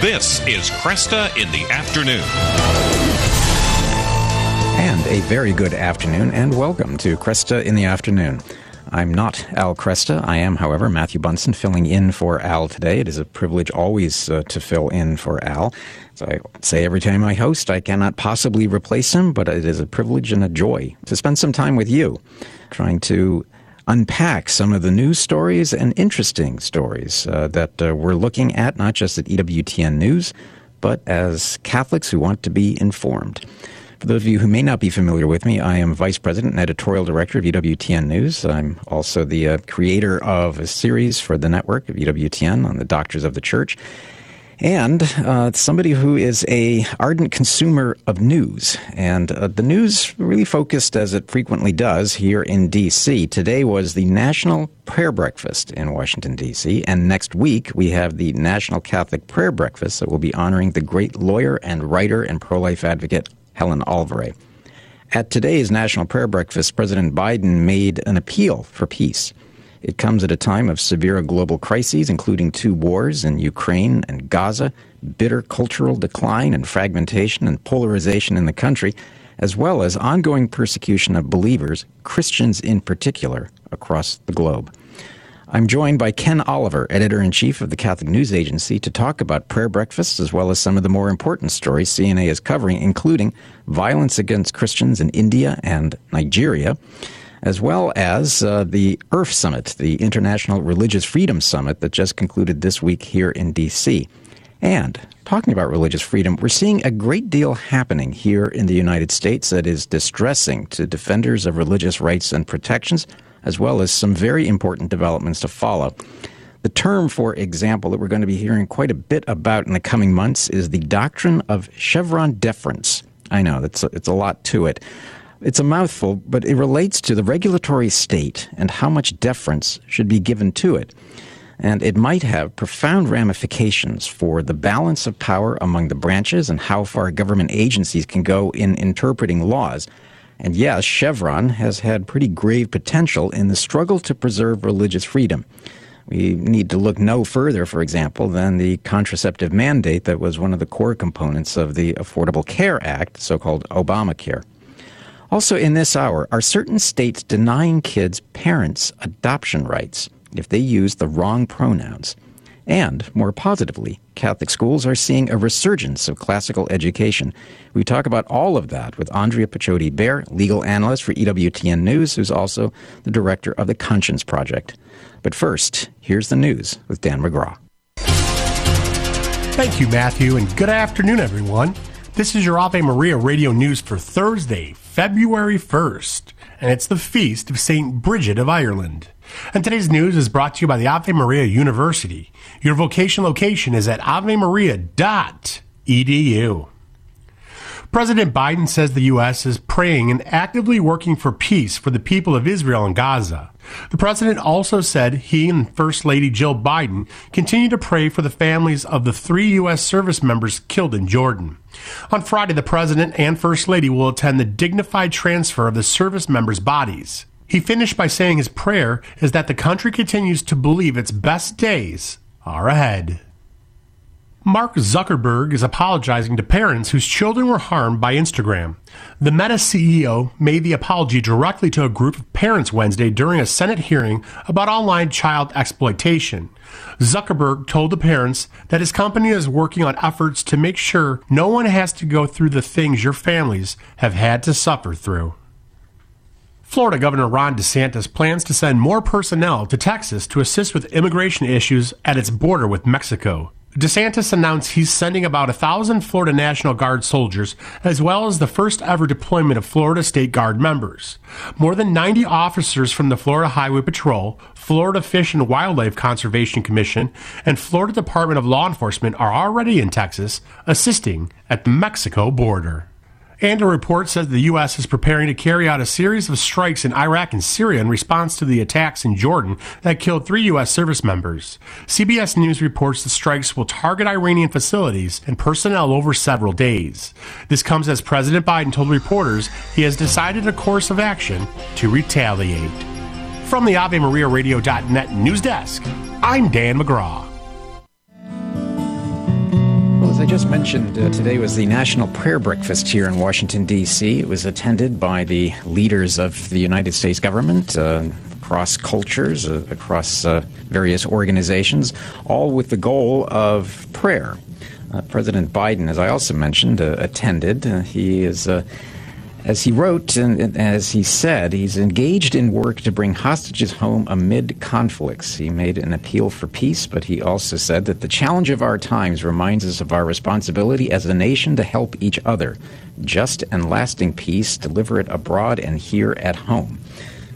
This is Kresta in the Afternoon. And a very good afternoon, and welcome to Kresta in the Afternoon. I'm not Al Kresta. I am, however, Matthew Bunson filling in for Al today. It is a privilege always uh, to fill in for Al. As I say every time I host, I cannot possibly replace him, but it is a privilege and a joy to spend some time with you, trying to unpack some of the news stories and interesting stories uh, that uh, we're looking at, not just at EWTN News, but as Catholics who want to be informed. For those of you who may not be familiar with me, I am Vice President and Editorial Director of EWTN News. I'm also the uh, creator of a series for the network of EWTN on the Doctors of the Church and uh, somebody who is a ardent consumer of news. And uh, the news really focused, as it frequently does, here in D.C. Today was the National Prayer Breakfast in Washington, D.C., and next week we have the National Catholic Prayer Breakfast that will be honoring the great lawyer and writer and pro-life advocate Helen Alvaré. At today's National Prayer Breakfast, President Biden made an appeal for peace. It comes at a time of severe global crises, including two wars in Ukraine and Gaza, bitter cultural decline and fragmentation and polarization in the country, as well as ongoing persecution of believers, Christians in particular, across the globe. I'm joined by Ken Oliver, editor in chief of the Catholic News Agency, to talk about prayer breakfasts as well as some of the more important stories CNA is covering, including violence against Christians in India and Nigeria as well as uh, the IRF Summit, the International Religious Freedom Summit that just concluded this week here in D.C. And talking about religious freedom, we're seeing a great deal happening here in the United States that is distressing to defenders of religious rights and protections, as well as some very important developments to follow. The term, for example, that we're going to be hearing quite a bit about in the coming months is the doctrine of Chevron deference. I know, it's a, it's a lot to it. It's a mouthful, but it relates to the regulatory state and how much deference should be given to it. And it might have profound ramifications for the balance of power among the branches and how far government agencies can go in interpreting laws. And yes, Chevron has had pretty grave potential in the struggle to preserve religious freedom. We need to look no further, for example, than the contraceptive mandate that was one of the core components of the Affordable Care Act, so called Obamacare. Also, in this hour, are certain states denying kids' parents' adoption rights if they use the wrong pronouns? And, more positively, Catholic schools are seeing a resurgence of classical education. We talk about all of that with Andrea Picciotti-Bayer, legal analyst for EWTN News, who's also the director of the Conscience Project. But first, here's the news with Dan McGraw. Thank you, Matthew, and good afternoon, everyone. This is your Ave Maria radio news for Thursday, February 1st, and it's the feast of St. Bridget of Ireland. And today's news is brought to you by the Ave Maria University. Your vocation location is at avemaria.edu. President Biden says the U.S. is praying and actively working for peace for the people of Israel and Gaza. The president also said he and First Lady Jill Biden continue to pray for the families of the three U.S. service members killed in Jordan. On Friday, the president and First Lady will attend the dignified transfer of the service members' bodies. He finished by saying his prayer is that the country continues to believe its best days are ahead. Mark Zuckerberg is apologizing to parents whose children were harmed by Instagram. The Meta CEO made the apology directly to a group of parents Wednesday during a Senate hearing about online child exploitation. Zuckerberg told the parents that his company is working on efforts to make sure no one has to go through the things your families have had to suffer through. Florida Governor Ron DeSantis plans to send more personnel to Texas to assist with immigration issues at its border with Mexico. DeSantis announced he's sending about thousand Florida National Guard soldiers, as well as the first ever deployment of Florida State Guard members. More than 90 officers from the Florida Highway Patrol, Florida Fish and Wildlife Conservation Commission, and Florida Department of Law Enforcement are already in Texas, assisting at the Mexico border. And a report says the U.S. is preparing to carry out a series of strikes in Iraq and Syria in response to the attacks in Jordan that killed three U.S. service members. CBS News reports the strikes will target Iranian facilities and personnel over several days. This comes as President Biden told reporters he has decided a course of action to retaliate. From the AveMariaRadio.net news desk, I'm Dan McGraw. As I just mentioned, uh, today was the National Prayer Breakfast here in Washington, D.C. It was attended by the leaders of the United States government. Uh, across cultures, uh, across uh, various organizations, all with the goal of prayer. Uh, President Biden, as I also mentioned, uh, attended. he is as he wrote and as he said, he's engaged in work to bring hostages home amid conflicts. He made an appeal for peace, but he also said that the challenge of our times reminds us of our responsibility as a nation to help each other. Just and lasting peace, deliver it abroad and here at home.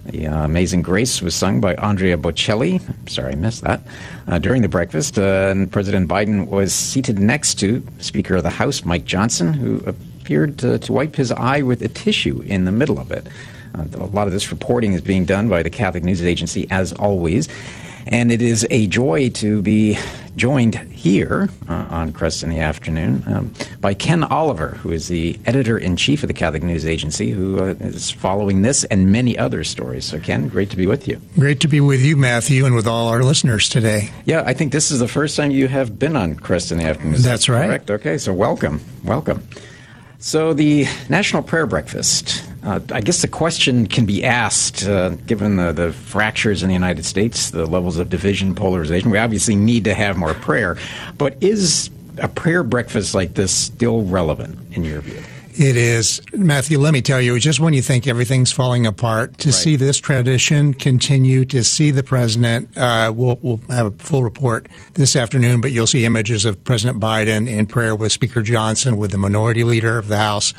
The uh, Amazing Grace was sung by Andrea Bocelli. Sorry, I missed that. Uh, during the breakfast, uh, and President Biden was seated next to Speaker of the House, Mike Johnson, who appeared to, to wipe his eye with a tissue in the middle of it. Uh, a lot of this reporting is being done by the Catholic News Agency, as always. And it is a joy to be joined here uh, on Kresta in the afternoon um, by Ken Oliver, who is the editor in chief of the Catholic News Agency, who uh, is following this and many other stories. So, Ken, great to be with you. Great to be with you, Matthew, and with all our listeners today. Yeah, I think this is the first time you have been on Kresta in the afternoon. That's right. Correct. Okay, so welcome. Welcome. So, the National Prayer Breakfast. Uh, I guess the question can be asked, uh, given the, the fractures in the United States, the levels of division, polarization. We obviously need to have more prayer. But is a prayer breakfast like this still relevant, in your view? It is. Matthew, let me tell you, just when you think everything's falling apart, to right. see this tradition continue, to see the president, uh, we'll, we'll have a full report this afternoon, but you'll see images of President Biden in prayer with Speaker Johnson, with the minority leader of the House.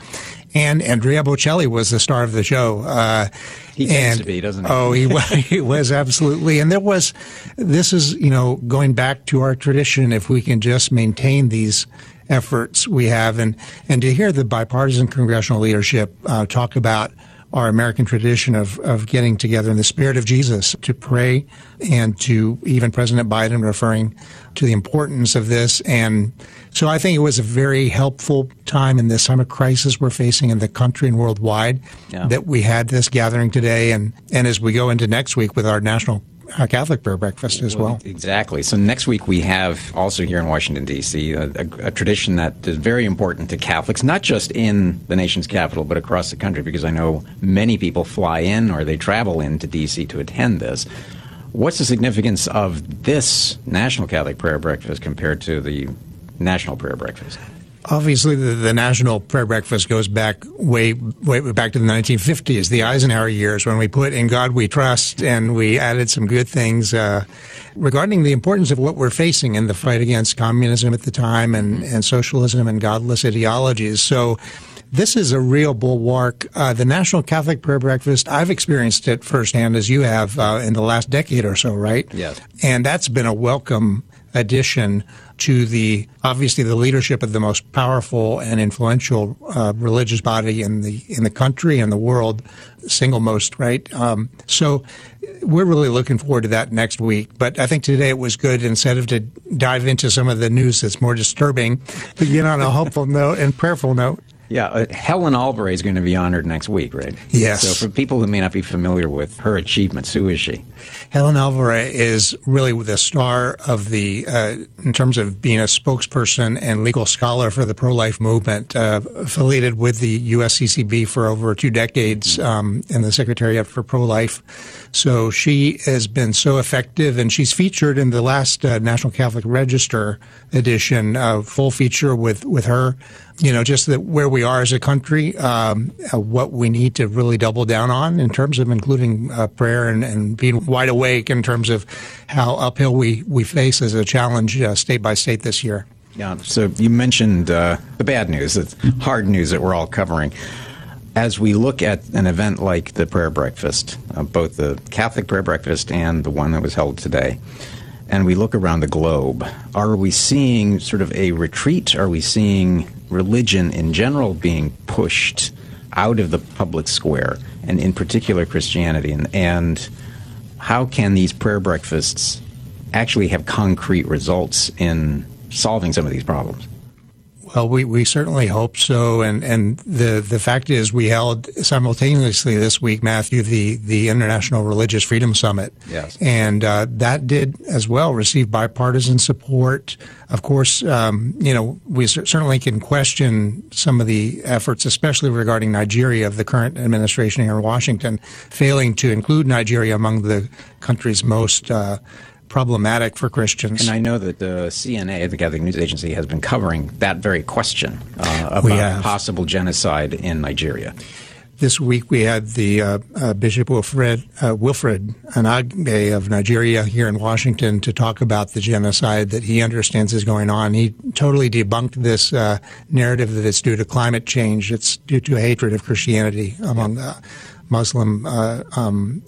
And Andrea Bocelli was the star of the show. Uh, he tends and, to be, doesn't he? Oh, he was, he was absolutely. And there was, this is, you know, going back to our tradition, if we can just maintain these efforts we have, and and to hear the bipartisan congressional leadership uh, talk about our American tradition of, of getting together in the spirit of Jesus to pray and to even President Biden referring to the importance of this. And so I think it was a very helpful time in this time of crisis we're facing in the country and worldwide yeah. that we had this gathering today. And, and as we go into next week with our national a Catholic prayer breakfast as well. Exactly. So next week we have also here in Washington D.C. A, a, a, tradition that is very important to Catholics, not just in the nation's capital but across the country, because I know many people fly in or they travel into D.C. to attend this. What's the significance of this National Catholic Prayer Breakfast compared to the National Prayer Breakfast? Obviously, the, the, National Prayer Breakfast goes back way, way back to the 1950s, the Eisenhower years, when we put "In God We Trust" and we added some good things uh, regarding the importance of what we're facing in the fight against communism at the time and, and socialism and godless ideologies. So. This is a real bulwark. Uh, the National Catholic Prayer Breakfast, I've experienced it firsthand as you have uh, in the last decade or so, right? Yes. And that's been a welcome addition to the obviously the leadership of the most powerful and influential uh, religious body in the in the country and the world, single most right. Um, so we're really looking forward to that next week. But I think today it was good instead of to dive into some of the news that's more disturbing, to get on a hopeful note and prayerful note. Yeah, uh, Helen Alvarez is going to be honored next week, right? Yes. So for people who may not be familiar with her achievements, who is she? Helen Alvarez is really the star of the, uh, in terms of being a spokesperson and legal scholar for the pro-life movement, uh, affiliated with the USCCB for over two decades um, in the Secretariat for Pro-Life. So she has been so effective, and she's featured in the last uh, National Catholic Register edition, uh, full feature with with her. You know, just that where we are as a country, um, uh, what we need to really double down on in terms of including uh, prayer and, and, being wide awake in terms of how uphill we, we face as a challenge uh, state by state this year. Yeah, so you mentioned uh, the bad news, the hard news that we're all covering. As we look at an event like the prayer breakfast, uh, both the Catholic prayer breakfast and the one that was held today, and we look around the globe, are we seeing sort of a retreat? Are we seeing religion in general being pushed out of the public square, and in particular Christianity? And, and how can these prayer breakfasts actually have concrete results in solving some of these problems? Well, we, we certainly hope so, and, and the the fact is, we held simultaneously this week, Matthew, the the International Religious Freedom Summit. Yes, and uh, that did as well receive bipartisan support. Of course, um, you know we certainly can question some of the efforts, especially regarding Nigeria, of the current administration here in Washington, failing to include Nigeria among the country's most uh, problematic for Christians. And I know that the CNA, the Catholic News Agency, has been covering that very question uh, about possible genocide in Nigeria. This week we had the uh, uh, Bishop Wilfred, uh, Wilfred Anagbe of Nigeria here in Washington to talk about the genocide that he understands is going on. He totally debunked this uh, narrative that it's due to climate change. It's due to hatred of Christianity among Muslim uh, um,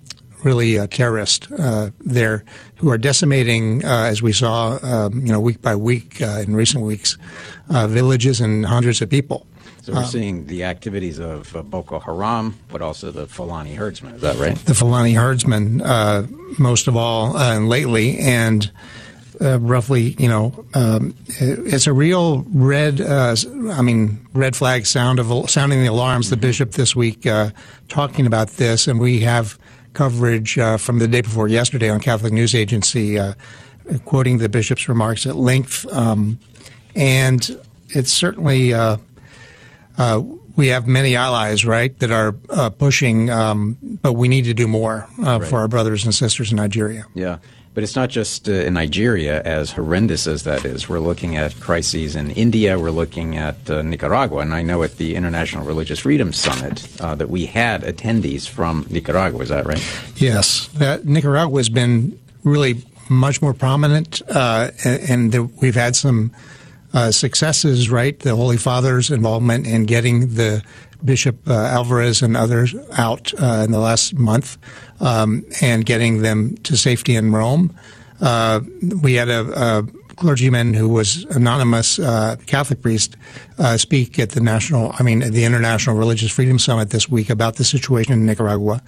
really uh, terrorists uh, there who are decimating, uh, as we saw, um, you know, week by week uh, in recent weeks, uh, villages and hundreds of people. So we're seeing the activities of Boko Haram, but also the Fulani herdsmen. Is that right? The Fulani herdsmen, most of all, and lately, and. Uh, roughly, you know, um, it's a real red, uh, I mean, red flag sound of sounding the alarms. The bishop this week uh, talking about this, and we have coverage uh, from the day before yesterday on Catholic News Agency, uh, quoting the bishop's remarks at length. Um, and it's certainly, uh, uh we have many allies, right, that are uh, pushing, um, but we need to do more uh, right. for our brothers and sisters in Nigeria. Yeah. But it's not just uh, in Nigeria, as horrendous as that is. We're looking at crises in India. We're looking at uh, Nicaragua. And I know at the International Religious Freedom Summit uh, that we had attendees from Nicaragua. Is that right? Yes. Nicaragua has been really much more prominent, uh, and, and we've had some uh, successes, right? The Holy Father's involvement in getting the Bishop uh, Alvarez and others out uh, in the last month um, and getting them to safety in Rome. Uh, we had a, a, clergyman who was anonymous uh, Catholic priest uh, speak at the national, I mean, the International Religious Freedom Summit this week about the situation in Nicaragua,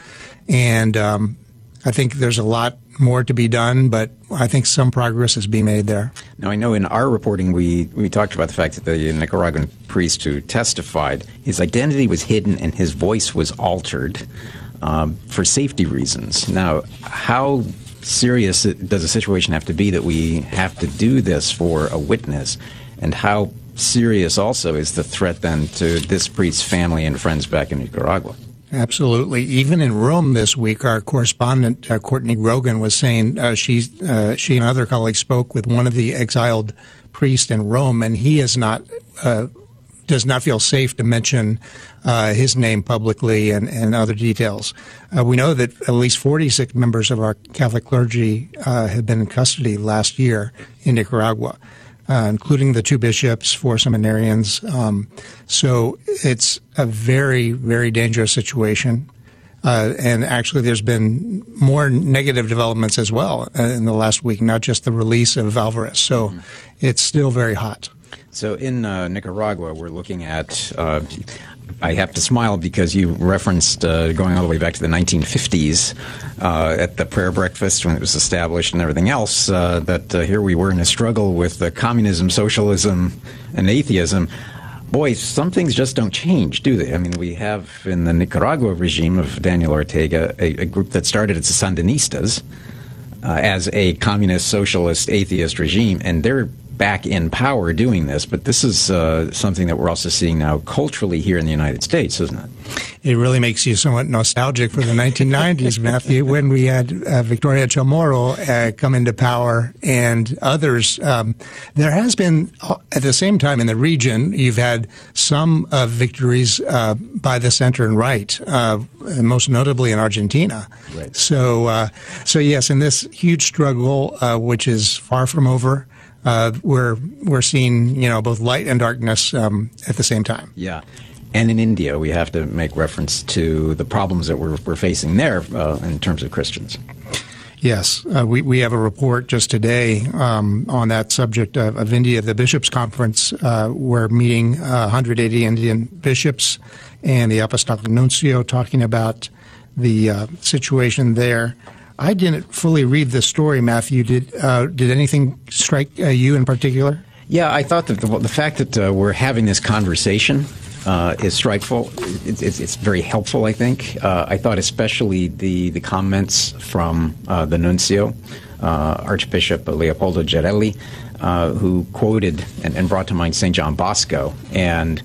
and um, I think there's a lot more to be done, but I think some progress is being made there. Now, I know in our reporting we, we talked about the fact that the Nicaraguan priest who testified, his identity was hidden and his voice was altered um, for safety reasons. Now, how serious does a situation have to be that we have to do this for a witness? And how serious also is the threat then to this priest's family and friends back in Nicaragua? Absolutely. Even in Rome this week, our correspondent uh, Courtney Grogan was saying uh, she uh, she and other colleagues spoke with one of the exiled priests in Rome, and he is not uh, does not feel safe to mention uh, his name publicly and, and other details. Uh, we know that at least 46 members of our Catholic clergy have been in custody last year in Nicaragua uh, including the two bishops, four seminarians. Um, so it's a very, very dangerous situation. Uh, and actually, there's been more negative developments as well uh, in the last week, not just the release of Alvarez. So mm-hmm. it's still very hot. So in uh, Nicaragua, we're looking at. Uh, I have to smile because you referenced uh, going all the way back to the 1950s uh, at the prayer breakfast when it was established and everything else. Uh, that uh, here we were in a struggle with communism, socialism, and atheism. Boy, some things just don't change, do they? I mean, we have in the Nicaragua regime of Daniel Ortega a, a group that started as the Sandinistas. Uh, as a communist, socialist, atheist regime, and they're back in power doing this, but this is uh, something that we're also seeing now culturally here in the United States, isn't it? it really makes you somewhat nostalgic for the 1990s, Matthew, when we had uh, Victoria Chamorro uh, come into power and others. Um, there has been, uh, at the same time in the region, you've had some uh, victories uh, by the center and right, uh, most notably in Argentina. Right. So, so yes, in this huge struggle, which is far from over. We're we're seeing you know both light and darkness um, at the same time. Yeah, and in India, we have to make reference to the problems that we're, we're facing there uh, in terms of Christians. Yes, uh, we, we have a report just today um, on that subject of, of, India. The Bishops' Conference, uh, we're meeting uh, 180 Indian bishops and the Apostolic Nuncio talking about the uh, situation there. I didn't fully read the story, Matthew. Did uh, did anything strike uh, you in particular? Yeah, I thought that the, the fact that we're having this conversation uh, is strikeful. It's, it's, it's, very helpful, I think. Uh, I thought especially the, the comments from uh, the nuncio, uh, Archbishop Leopoldo Girelli, uh, who quoted and, and, brought to mind St. John Bosco. And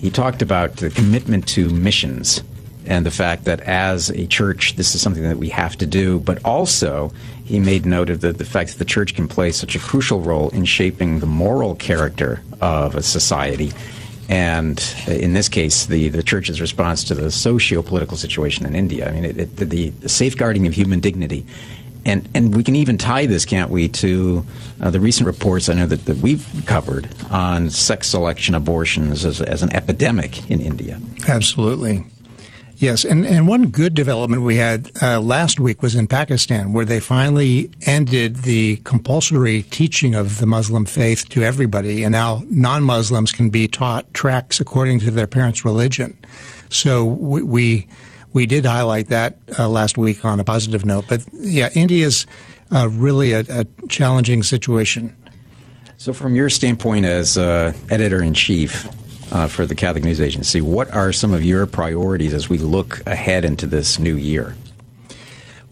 he talked about the commitment to missions and the fact that as a church, this is something that we have to do, but also he made note of the, the fact that the church can play such a crucial role in shaping the moral character of a society and in this case, the, the church's response to the socio political situation in India. I mean, it, it, the, the, safeguarding of human dignity. And, and we can even tie this, can't we, to uh, the recent reports I know that, that we've covered on sex selection abortions as, as an epidemic in India. Absolutely. Yes, and, and one good development we had uh, last week was in Pakistan, where they finally ended the compulsory teaching of the Muslim faith to everybody, and now non-Muslims can be taught tracts according to their parents' religion. So we we, we did highlight that uh, last week on a positive note. But yeah, India is uh, really a, a, challenging situation. So, from your standpoint as uh, editor in chief, uh, for the Catholic News Agency. What are some of your priorities as we look ahead into this new year?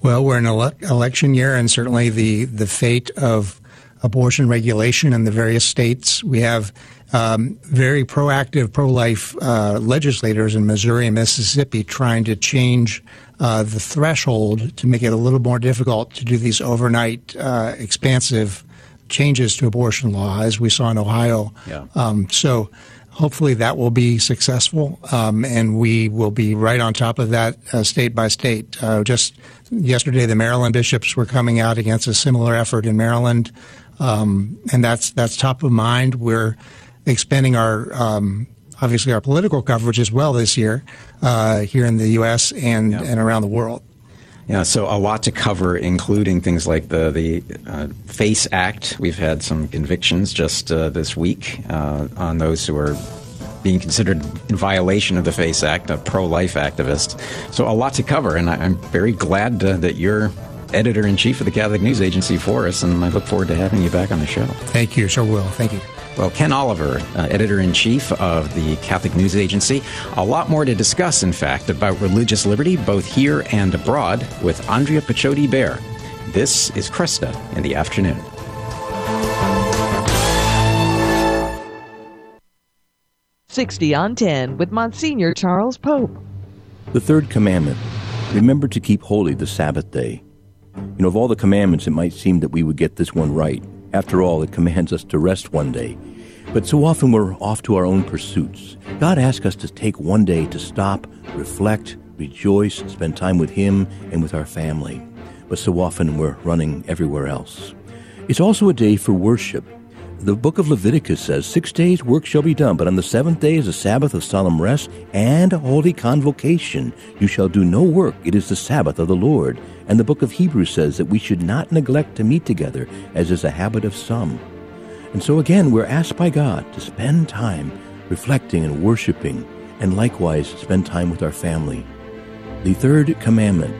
Well, we're in an ele- election year, and certainly the, the fate of abortion regulation in the various states. We have um, very proactive pro life uh, legislators in Missouri and Mississippi trying to change uh, the threshold to make it a little more difficult to do these overnight, uh, expansive changes to abortion law, as we saw in Ohio. Yeah. Um, so hopefully that will be successful, um, and we will be right on top of that uh, state by state. Uh, just yesterday, the Maryland bishops were coming out against a similar effort in Maryland, um, and that's that's top of mind. We're expanding our um, obviously our political coverage as well this year uh, here in the U.S. and yeah. and around the world. Yeah, so a lot to cover, including things like the the uh, FACE Act. We've had some convictions just uh, this week uh, on those who are being considered in violation of the FACE Act, a pro-life activist. So a lot to cover, and I, am very glad uh, that you're editor in chief of the Catholic News Agency for us, and I look forward to having you back on the show. Thank you, sure will. Thank you. Well, Ken Oliver, uh, editor in chief of the Catholic News Agency. A lot more to discuss, in fact, about religious liberty, both here and abroad, with Andrea Picciotti-Bayer. This is Kresta in the afternoon. Sixty on ten with Monsignor Charles Pope. The third commandment: remember to keep holy the Sabbath day. You know, of all the commandments, it might seem that we would get this one right. After all, it commands us to rest one day. But so often we're off to our own pursuits. God asks us to take one day to stop, reflect, rejoice, spend time with Him and with our family. But so often we're running everywhere else. It's also a day for worship. The book of Leviticus says, Six days work shall be done, but on the seventh day is a Sabbath of solemn rest and a holy convocation. You shall do no work. It is the Sabbath of the Lord. And the book of Hebrews says that we should not neglect to meet together, as is a habit of some. And so again, we're asked by God to spend time reflecting and worshiping, and likewise spend time with our family. The third commandment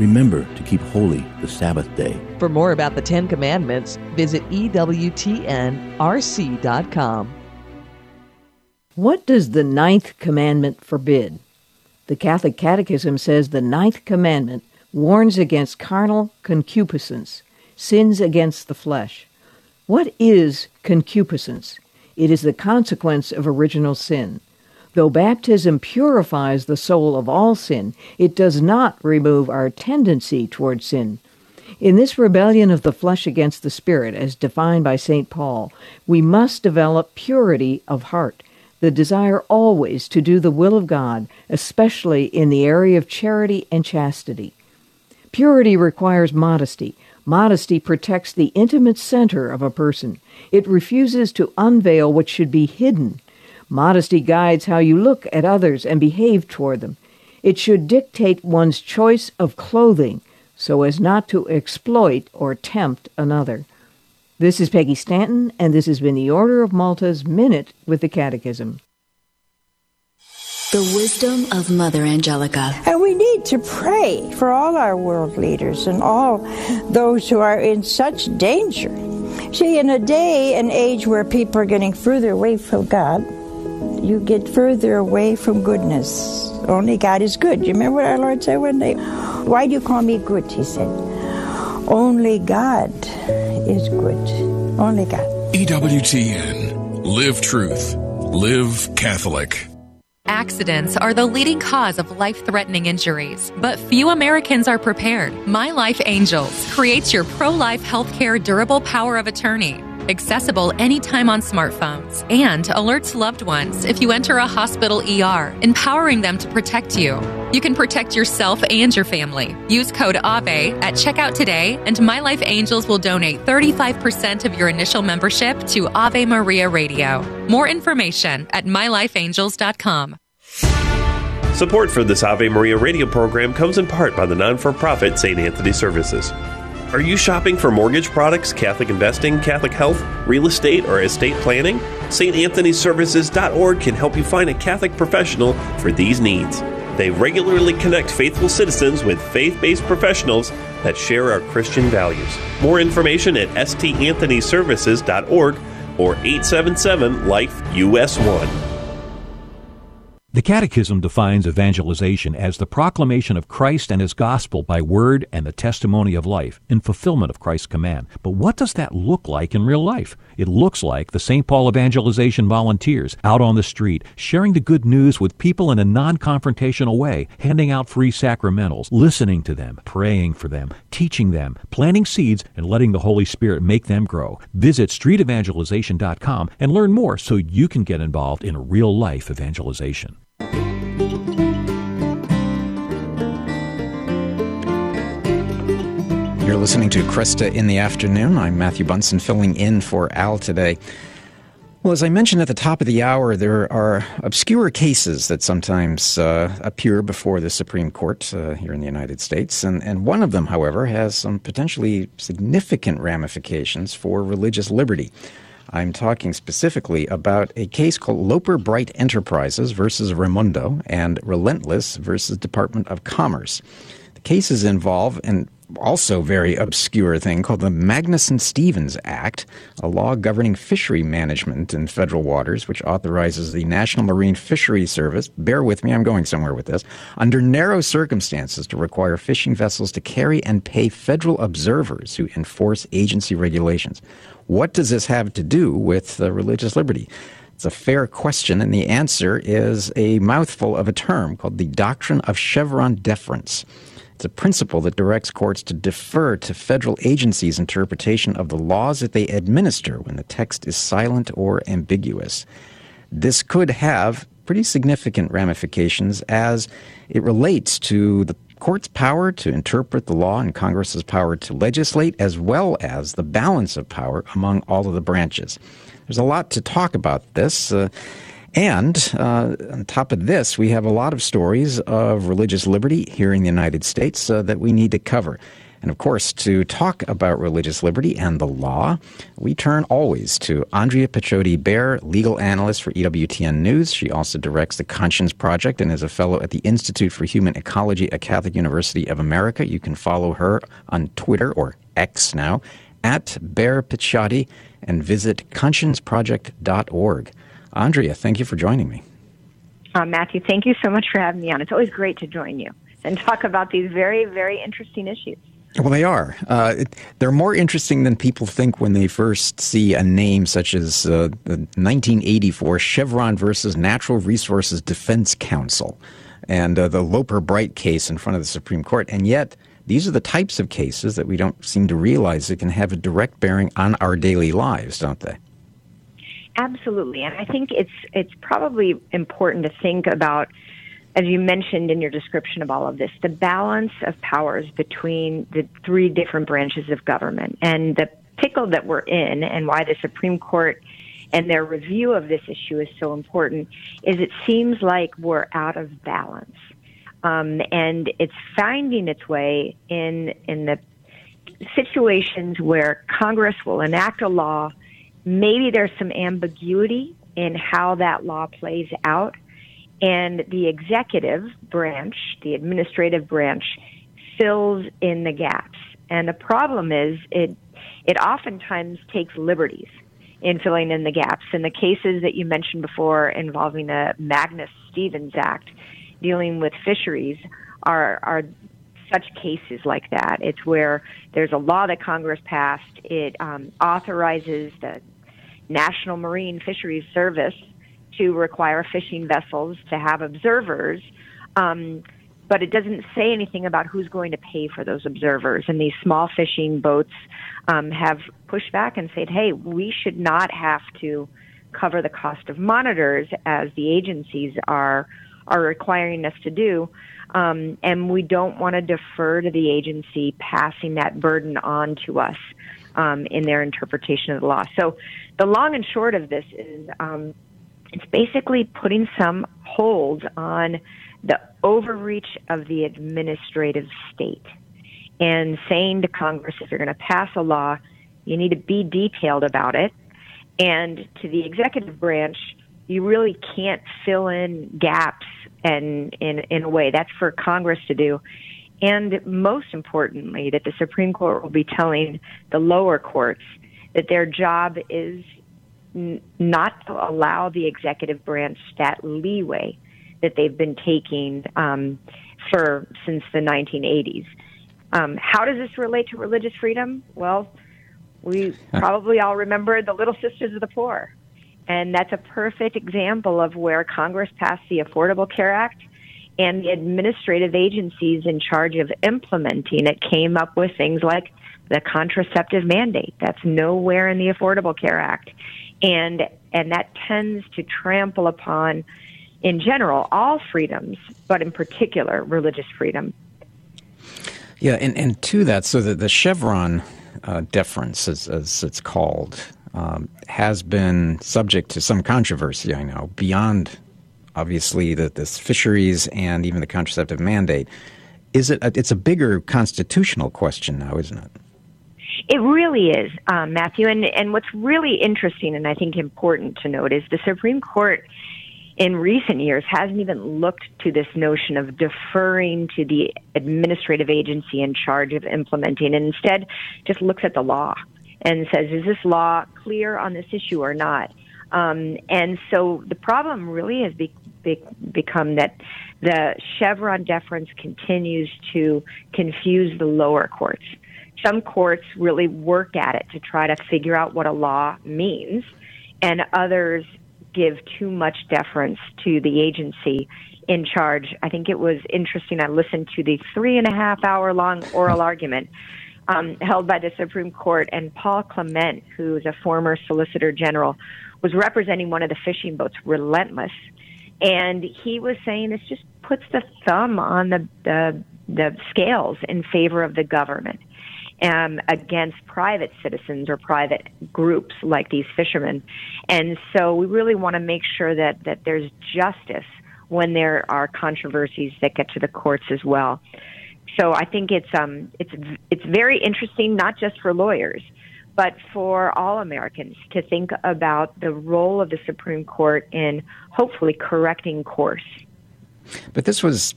Remember to keep holy the Sabbath day. For more about the Ten Commandments, visit EWTNRC.com. What does the ninth commandment forbid? The Catholic Catechism says the ninth commandment warns against carnal concupiscence, sins against the flesh. What is concupiscence? It is the consequence of original sin. Though baptism purifies the soul of all sin, it does not remove our tendency toward sin. In this rebellion of the flesh against the spirit, as defined by St. Paul, we must develop purity of heart, the desire always to do the will of God, especially in the area of charity and chastity. Purity requires modesty. Modesty protects the intimate center of a person. It refuses to unveil what should be hidden. Modesty guides how you look at others and behave toward them. It should dictate one's choice of clothing so as not to exploit or tempt another. This is Peggy Stanton, and this has been the Order of Malta's Minute with the Catechism. The wisdom of Mother Angelica. And we need to pray for all our world leaders and all those who are in such danger. See, in a day and age where people are getting further away from God, you get further away from goodness. Only God is good. You remember what our Lord said one day? Why do you call me good? He said. Only God is good. Only God. EWTN. Live truth. Live Catholic. Accidents are the leading cause of life threatening injuries, but few Americans are prepared. My Life Angels creates your pro life healthcare durable power of attorney accessible anytime on smartphones, and alerts loved ones if you enter a hospital ER, empowering them to protect you. You can protect yourself and your family. Use code AVE at checkout today, and My Life Angels will donate 35% of your initial membership to Ave Maria Radio. More information at mylifeangels.com. Support for this Ave Maria radio program comes in part by the non for profit St. Anthony Services. Are you shopping for mortgage products, Catholic investing, Catholic health, real estate, or estate planning? StAnthonyServices.org can help you find a Catholic professional for these needs. They regularly connect faithful citizens with faith based professionals that share our Christian values. More information at StAnthonyServices.org or 877 Life US 1. The Catechism defines evangelization as the proclamation of Christ and His gospel by word and the testimony of life in fulfillment of Christ's command. But what does that look like in real life? It looks like the St. Paul evangelization volunteers out on the street, sharing the good news with people in a non confrontational way, handing out free sacramentals, listening to them, praying for them, teaching them, planting seeds, and letting the Holy Spirit make them grow. Visit streetevangelization.com and learn more so you can get involved in real life evangelization. You're listening to Kresta in the afternoon. I'm Matthew Bunson filling in for Al today. Well, as I mentioned at the top of the hour, there are obscure cases that sometimes uh, appear before the Supreme Court uh, here in the United States. And, and one of them, however, has some potentially significant ramifications for religious liberty. I'm talking specifically about a case called Loper Bright Enterprises versus Raimondo and Relentless versus Department of Commerce. The cases involve an also very obscure thing called the Magnuson Stevens Act, a law governing fishery management in federal waters, which authorizes the National Marine Fisheries Service, bear with me, I'm going somewhere with this, under narrow circumstances to require fishing vessels to carry and pay federal observers who enforce agency regulations. What does this have to do with uh, religious liberty? It's a fair question, and the answer is a mouthful of a term called the doctrine of Chevron deference. It's a principle that directs courts to defer to federal agencies' interpretation of the laws that they administer when the text is silent or ambiguous. This could have pretty significant ramifications as it relates to the court's power to interpret the law and Congress's power to legislate, as well as the balance of power among all of the branches. There's a lot to talk about this. Uh, and uh, on top of this, we have a lot of stories of religious liberty here in the United States uh, that we need to cover. And of course, to talk about religious liberty and the law, we turn always to Andrea Picciotti-Bayer, legal analyst for EWTN News. She also directs the Conscience Project and is a fellow at the Institute for Human Ecology at Catholic University of America. You can follow her on Twitter or X now at Baer Picciotti and visit conscienceproject.org. Andrea, thank you for joining me. Uh, Matthew, thank you so much for having me on. It's always great to join you and talk about these very, very interesting issues. Well, they are. Uh, it, they're more interesting than people think when they first see a name such as uh, the 1984 Chevron versus Natural Resources Defense Council and uh, the Loper Bright case in front of the Supreme Court. And yet, these are the types of cases that we don't seem to realize that can have a direct bearing on our daily lives, don't they? Absolutely, and I think it's it's probably important to think about as you mentioned in your description of all of this, the balance of powers between the three different branches of government and the pickle that we're in and why the Supreme Court and their review of this issue is so important is it seems like we're out of balance. Um, and it's finding its way in in the situations where Congress will enact a law. Maybe there's some ambiguity in how that law plays out, and the executive branch, the administrative branch, fills in the gaps. And the problem is it it oftentimes takes liberties in filling in the gaps. In the cases that you mentioned before involving the Magnus Stevens Act dealing with fisheries are are such cases like that. It's where there's a law that Congress passed. It um, authorizes the National Marine Fisheries Service to require fishing vessels to have observers, um, but it doesn't say anything about who's going to pay for those observers. And these small fishing boats um, have pushed back and said, hey, we should not have to cover the cost of monitors as the agencies are are requiring us to do. Um, and we don't want to defer to the agency passing that burden on to us um, in their interpretation of the law. So the long and short of this is um, it's basically putting some hold on the overreach of the administrative state and saying to Congress, if you're going to pass a law, you need to be detailed about it. And to the executive branch, you really can't fill in gaps and in, in a way that's for Congress to do. And most importantly, that the Supreme Court will be telling the lower courts that their job is n- not to allow the executive branch that leeway that they've been taking um, for since the 1980s. Um, how does this relate to religious freedom? Well, we probably all remember the Little Sisters of the Poor. And that's a perfect example of where Congress passed the Affordable Care Act and the administrative agencies in charge of implementing it came up with things like the contraceptive mandate. That's nowhere in the Affordable Care Act and and that tends to trample upon, in general, all freedoms, but in particular, religious freedom. Yeah, and, and to that, so that the Chevron uh, deference, as, as it's called, um, has been subject to some controversy. I know beyond obviously the this fisheries and even the contraceptive mandate. Is it? A, it's a bigger constitutional question now, isn't it? It really is, um, Matthew. And, and what's really interesting and I think important to note is the Supreme Court in recent years hasn't even looked to this notion of deferring to the administrative agency in charge of implementing and instead just looks at the law and says, is this law clear on this issue or not? Um, and so the problem really has be, be, become that the Chevron deference continues to confuse the lower courts some courts really work at it to try to figure out what a law means, and others give too much deference to the agency in charge. I think it was interesting. I listened to the three and a half hour long oral argument um, held by the Supreme Court, and Paul Clement, who is a former Solicitor General, was representing one of the fishing boats, Relentless, and he was saying this just puts the thumb on the the, the scales in favor of the government um, against private citizens or private groups like these fishermen. And so we really want to make sure that, that there's justice when there are controversies that get to the courts as well. So I think it's um, it's it's very interesting, not just for lawyers, but for all Americans to think about the role of the Supreme Court in hopefully correcting course. But this was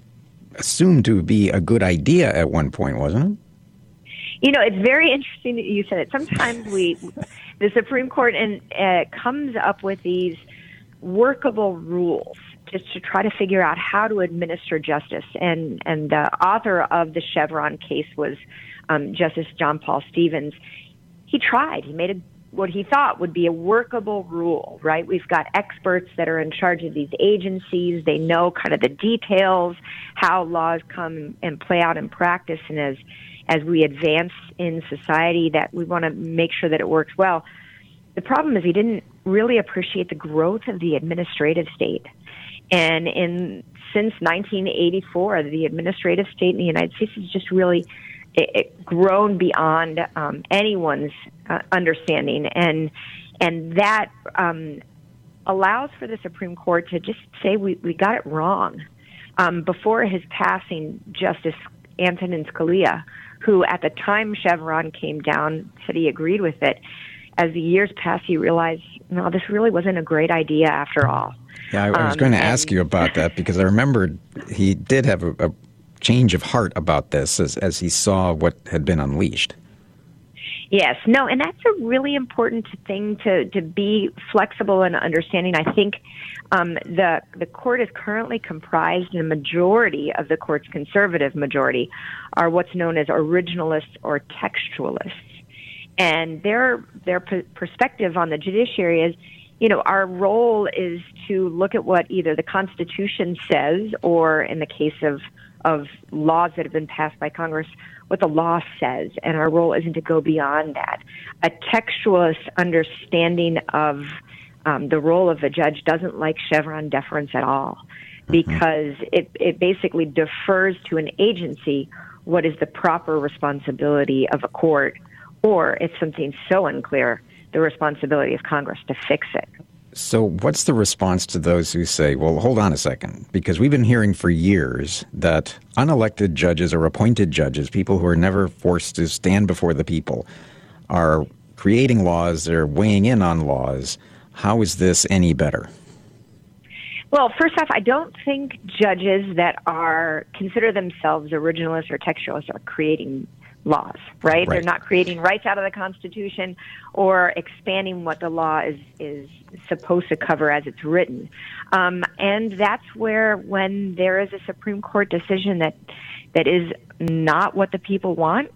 assumed to be a good idea at one point, wasn't it? You know, it's very interesting that you said it. Sometimes we, the Supreme Court, and uh, comes up with these workable rules just to try to figure out how to administer justice. And and the author of the Chevron case was um, Justice John Paul Stevens. He tried. He made a what he thought would be a workable rule, right? We've got experts that are in charge of these agencies. They know kind of the details, how laws come and play out in practice, and as as we advance in society, that we want to make sure that it works well. The problem is he didn't really appreciate the growth of the administrative state, and in since 1984, the administrative state in the United States has just really it, it grown beyond um, anyone's uh, understanding, and and that um, allows for the Supreme Court to just say we, we got it wrong. Um, before his passing, Justice Antonin Scalia, who at the time Chevron came down, said he agreed with it. As the years passed, he realized, no, this really wasn't a great idea after all. Yeah, I, I was um, going to ask you about that because I remembered he did have a, a change of heart about this as, as he saw what had been unleashed. Yes, no, and that's a really important thing to, to be flexible and understanding. I think um, the the court is currently comprised, and a majority of the court's conservative majority are what's known as originalists or textualists, and their their p- perspective on the judiciary is, you know, our role is to look at what either the Constitution says, or in the case of of laws that have been passed by Congress, what the law says, and our role isn't to go beyond that. A textualist understanding of um, the role of a judge doesn't like Chevron deference at all mm-hmm. because it, it basically defers to an agency what is the proper responsibility of a court, or if something's so unclear, the responsibility of Congress to fix it. So, what's the response to those who say, well, hold on a second? Because we've been hearing for years that unelected judges or appointed judges, people who are never forced to stand before the people, are creating laws, they're weighing in on laws. How is this any better? Well, first off, I don't think judges that are consider themselves originalists or textualists are creating laws, right? right? They're not creating rights out of the Constitution or expanding what the law is is supposed to cover as it's written. Um, and that's where, when there is a Supreme Court decision that that is not what the people want,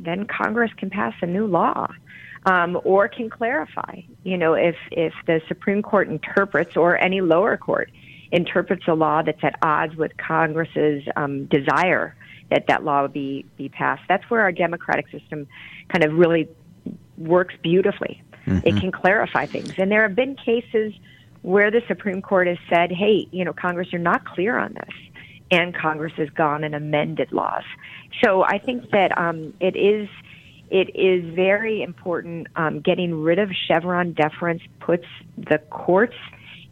then Congress can pass a new law. Um, or can clarify. You know, if if the Supreme Court interprets, or any lower court interprets a law that's at odds with Congress's um, desire that that law would be be passed. That's where our democratic system kind of really works beautifully. Mm-hmm. It can clarify things, and there have been cases where the Supreme Court has said, "Hey, you know, Congress, you're not clear on this," and Congress has gone and amended laws. So I think that um, it is it is very important. Um, getting rid of Chevron deference puts the courts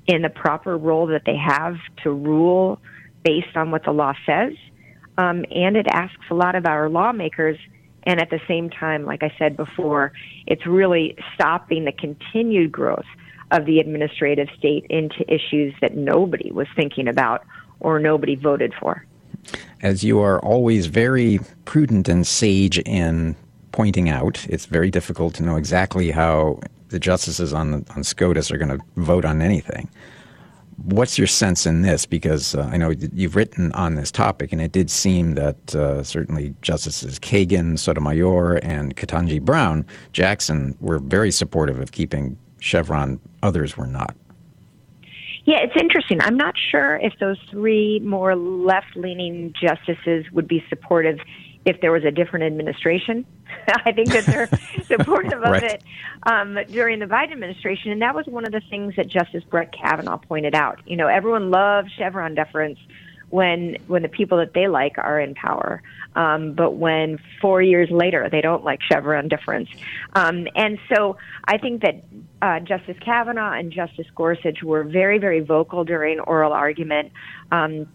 in the proper role that they have to rule based on what the law says um, and it asks a lot of our lawmakers. And at the same time, like I said before, it's really stopping the continued growth of the administrative state into issues that nobody was thinking about or nobody voted for. As you are always very prudent and sage in pointing out, it's very difficult to know exactly how the justices on, on SCOTUS are going to vote on anything. What's your sense in this? Because uh, I know you've written on this topic, and it did seem that uh, certainly Justices Kagan, Sotomayor, and Ketanji Brown Jackson were very supportive of keeping Chevron. Others were not. Yeah, it's interesting. I'm not sure if those three more left leaning justices would be supportive if there was a different administration. I think that they're supportive of it um, during the Biden administration, and that was one of the things that Justice Brett Kavanaugh pointed out. You know, everyone loves Chevron deference when when the people that they like are in power, um, but when four years later they don't like Chevron deference, um, and so I think that uh, Justice Kavanaugh and Justice Gorsuch were very very vocal during oral argument um,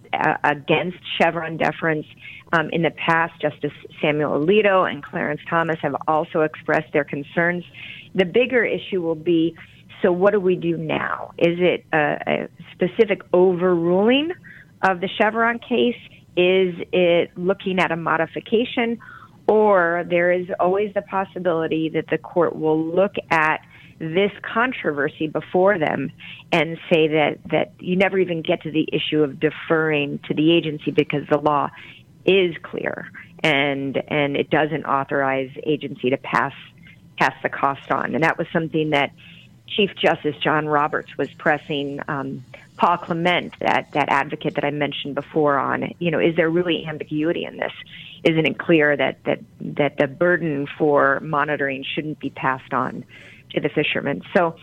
against Chevron deference um, in the past, Justice Samuel Alito and Clarence Thomas have also expressed their concerns. The bigger issue will be so, what do we do now? Is it a, a specific overruling of the Chevron case? Is it looking at a modification? Or there is always the possibility that the court will look at this controversy before them and say that, that you never even get to the issue of deferring to the agency because the law is clear and and it doesn't authorize agency to pass pass the cost on. And that was something that Chief Justice John Roberts was pressing um, Paul Clement, that that advocate that I mentioned before, on you know is there really ambiguity in this? Isn't it clear that that that the burden for monitoring shouldn't be passed on to the fishermen? So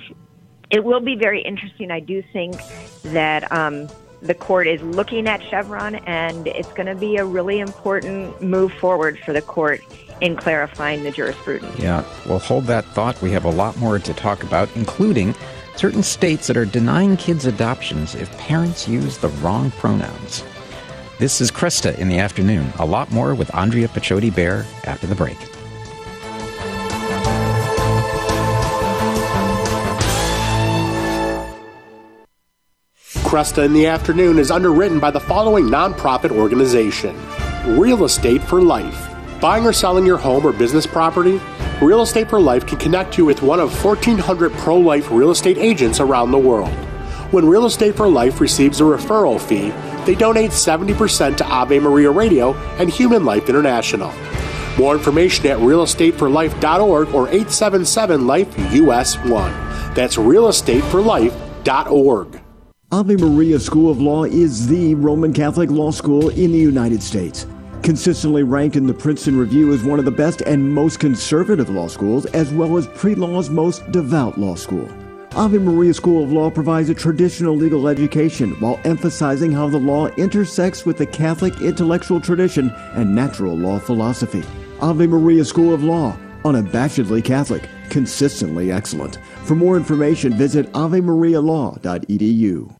it will be very interesting. I do think that. Um, the court is looking at Chevron, and it's going to be a really important move forward for the court in clarifying the jurisprudence. Yeah, we'll hold that thought. We have a lot more to talk about, including certain states that are denying kids adoptions if parents use the wrong pronouns. This is Kresta in the afternoon. A lot more with Andrea Picciotti-Bayer after the break. Kresta in the Afternoon is underwritten by the following nonprofit organization Real Estate for Life. Buying or selling your home or business property? Real Estate for Life can connect you with one of 1,400 pro life real estate agents around the world. When Real Estate for Life receives a referral fee, they donate 70% to Ave Maria Radio and Human Life International. More information at realestateforlife.org or 877 Life US 1. That's realestateforlife.org. Ave Maria School of Law is the Roman Catholic law school in the United States. Consistently ranked in the Princeton Review as one of the best and most conservative law schools, as well as pre law's most devout law school. Ave Maria School of Law provides a traditional legal education while emphasizing how the law intersects with the Catholic intellectual tradition and natural law philosophy. Ave Maria School of Law, unabashedly Catholic, consistently excellent. For more information, visit avemarialaw.edu.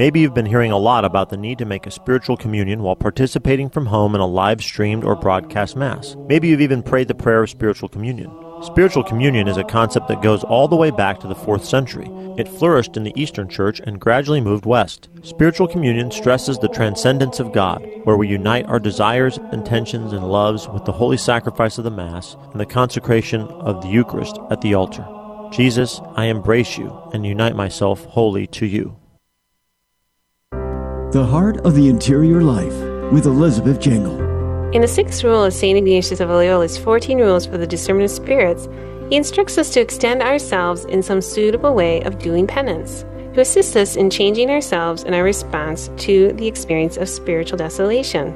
Maybe you've been hearing a lot about the need to make a spiritual communion while participating from home in a live streamed or broadcast Mass. Maybe you've even prayed the prayer of spiritual communion. Spiritual communion is a concept that goes all the way back to the 4th century. It flourished in the Eastern Church and gradually moved west. Spiritual communion stresses the transcendence of God, where we unite our desires, intentions, and loves with the holy sacrifice of the Mass and the consecration of the Eucharist at the altar. Jesus, I embrace you and unite myself wholly to you. The Heart of the Interior Life with Elizabeth Jangle. In the sixth rule of St. Ignatius of Loyola's 14 rules for the discernment of spirits, he instructs us to extend ourselves in some suitable way of doing penance, to assist us in changing ourselves in our response to the experience of spiritual desolation.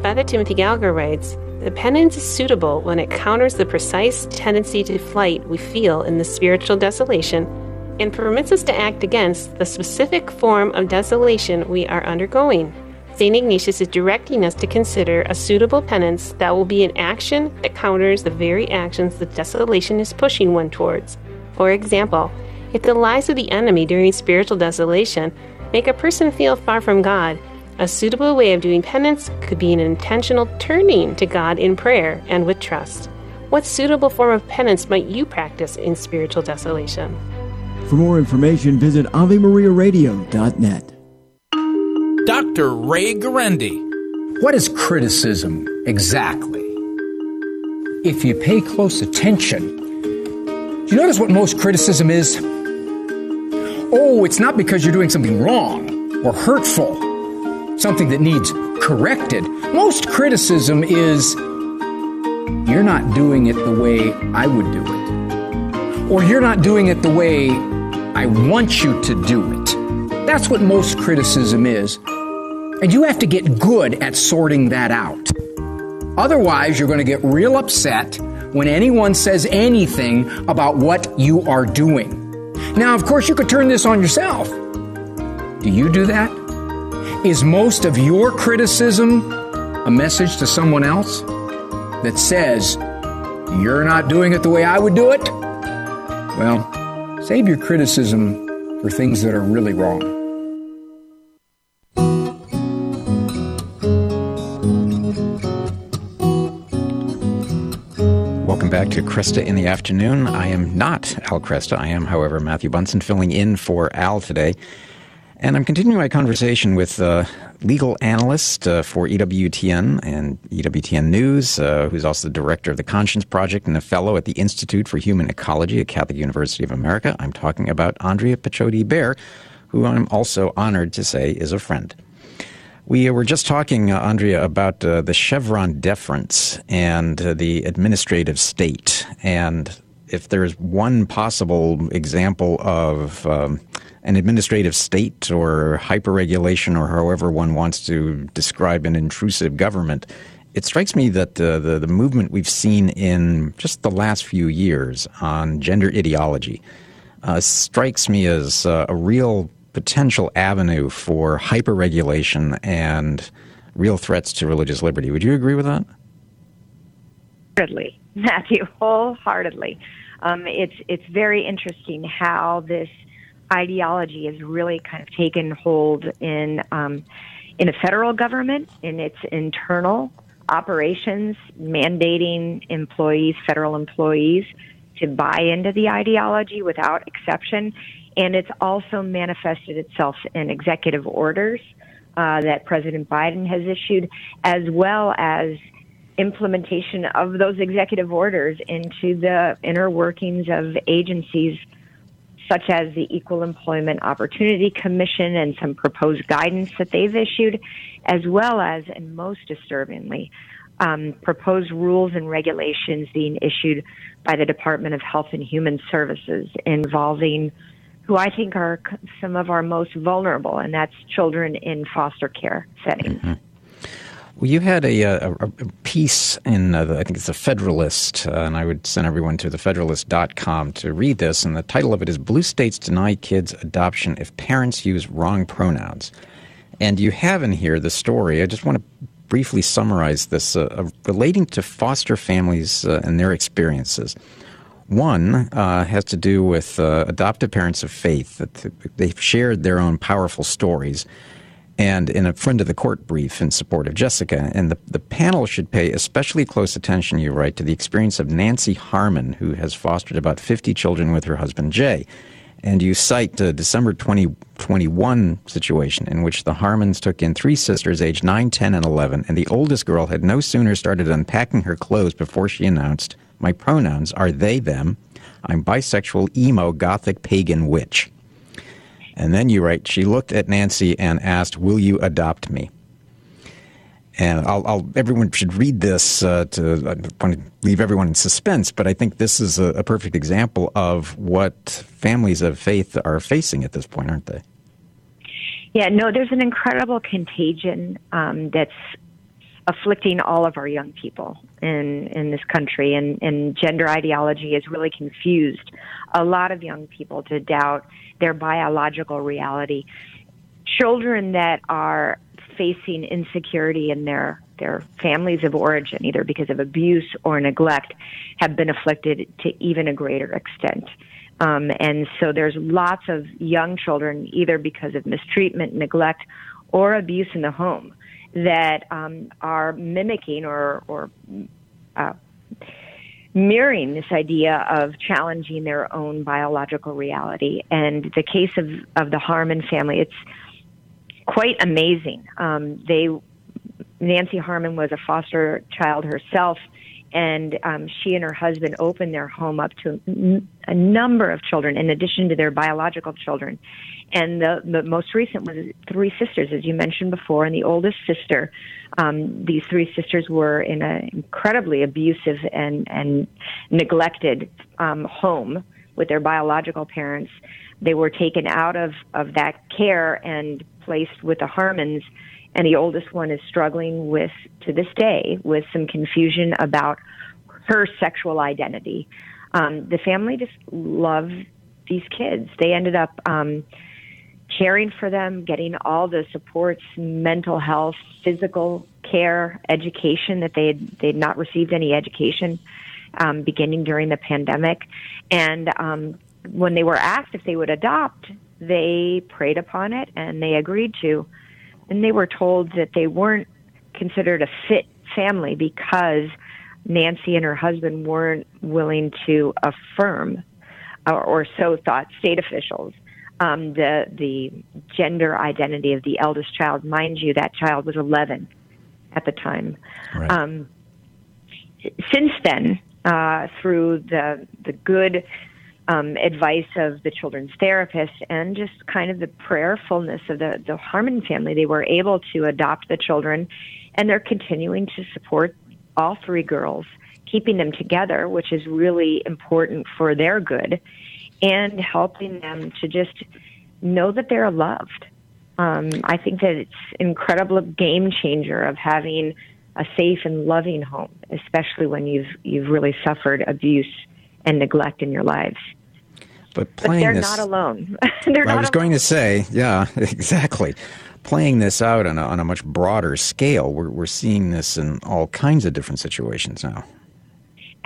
Father Timothy Gallagher writes, the penance is suitable when it counters the precise tendency to flight we feel in the spiritual desolation and permits us to act against the specific form of desolation we are undergoing. St. Ignatius is directing us to consider a suitable penance that will be an action that counters the very actions the desolation is pushing one towards. For example, if the lies of the enemy during spiritual desolation make a person feel far from God, a suitable way of doing penance could be an intentional turning to God in prayer and with trust. What suitable form of penance might you practice in spiritual desolation? For more information, visit AveMariaRadio.net. Dr. Ray Guarendi. What is criticism exactly? If you pay close attention, do you notice what most criticism is? Oh, it's not because you're doing something wrong or hurtful, something that needs corrected. Most criticism is you're not doing it the way I would do it, or you're not doing it the way I want you to do it. That's what most criticism is. And you have to get good at sorting that out. Otherwise, you're going to get real upset when anyone says anything about what you are doing. Now, of course, you could turn this on yourself. Do you do that? Is most of your criticism a message to someone else that says, You're not doing it the way I would do it? Well, save your criticism for things that are really wrong. Welcome back to Kresta in the afternoon. I am not Al Kresta. I am, however, Matthew Bunson filling in for Al today. And I'm continuing my conversation with uh, legal analyst uh, for EWTN and EWTN News, uh, who's also the director of the Conscience Project and a fellow at the Institute for Human Ecology at Catholic University of America. I'm talking about Andrea Picciotti-Bayer, who I'm also honored to say is a friend. We were just talking, uh, Andrea, about uh, the Chevron deference and uh, the administrative state. And if there's one possible example of um, an administrative state or hyperregulation or however one wants to describe an intrusive government, it strikes me that uh, the, the movement we've seen in just the last few years on gender ideology uh, strikes me as uh, a real potential avenue for hyperregulation and real threats to religious liberty. Would you agree with that? Matthew, wholeheartedly. Um, it's it's very interesting how this ideology has really kind of taken hold in um, in a federal government in its internal operations, mandating employees, federal employees, to buy into the ideology without exception, and it's also manifested itself in executive orders uh, that President Biden has issued, as well as implementation of those executive orders into the inner workings of agencies such as the Equal Employment Opportunity Commission and some proposed guidance that they've issued, as well as, and most disturbingly, um, proposed rules and regulations being issued by the Department of Health and Human Services involving who I think are some of our most vulnerable, and that's children in foster care settings. Mm-hmm. Well, you had a, a, a piece in, uh, I think it's the Federalist, uh, and I would send everyone to thefederalist.com to read this. And the title of it is Blue States Deny Kids Adoption If Parents Use Wrong Pronouns. And you have in here the story. I just want to briefly summarize this uh, relating to foster families uh, and their experiences. One uh, has to do with uh, adoptive parents of faith, that they've shared their own powerful stories and in a friend of the court brief in support of Jessica. And the, the panel should pay especially close attention, you write, to the experience of Nancy Harmon, who has fostered about 50 children with her husband Jay. And you cite the December 2021 situation in which the Harmons took in three sisters aged 9, 10, and 11, and the oldest girl had no sooner started unpacking her clothes before she announced, My pronouns are they, them. I'm bisexual, emo, gothic, pagan witch. And then you write, she looked at Nancy and asked, Will you adopt me? And I'll, I'll everyone should read this uh, to I want to leave everyone in suspense, but I think this is a, a perfect example of what families of faith are facing at this point, aren't they? Yeah, no, there's an incredible contagion um, that's afflicting all of our young people in in this country, and, and gender ideology has really confused a lot of young people to doubt their biological reality. Children that are facing insecurity in their their families of origin, either because of abuse or neglect, have been afflicted to even a greater extent. Um, and so there's lots of young children, either because of mistreatment, neglect, or abuse in the home, that um, are mimicking or, or uh, mirroring this idea of challenging their own biological reality. And the case of, of the Harmon family, it's quite amazing. Um, they, Nancy Harmon was a foster child herself, and um, she and her husband opened their home up to a number of children in addition to their biological children. And the, the most recent was three sisters, as you mentioned before, and the oldest sister um, these three sisters were in an incredibly abusive and, and neglected um, home with their biological parents. They were taken out of, of that care and placed with the Harmons. And the oldest one is struggling with, to this day, with some confusion about her sexual identity. Um, the family just loved these kids. They ended up um, caring for them, getting all the supports, mental health, physical care, education that they had they'd not received any education um, beginning during the pandemic, and um, when they were asked if they would adopt, they prayed upon it and they agreed to. And they were told that they weren't considered a fit family because Nancy and her husband weren't willing to affirm, or, or so thought state officials, um, the the gender identity of the eldest child. Mind you, that child was 11 at the time. Right. Um, since then, uh, through the the good um, advice of the children's therapist and just kind of the prayerfulness of the the Harmon family, they were able to adopt the children, and they're continuing to support all three girls, keeping them together, which is really important for their good, and helping them to just know that they're loved. Um, I think that it's incredible game changer of having a safe and loving home, especially when you've you've really suffered abuse and neglect in your lives. But But they're this, not alone. they're I not was going to say, yeah, exactly. Playing this out on a, on a much broader scale, we're, we're seeing this in all kinds of different situations now.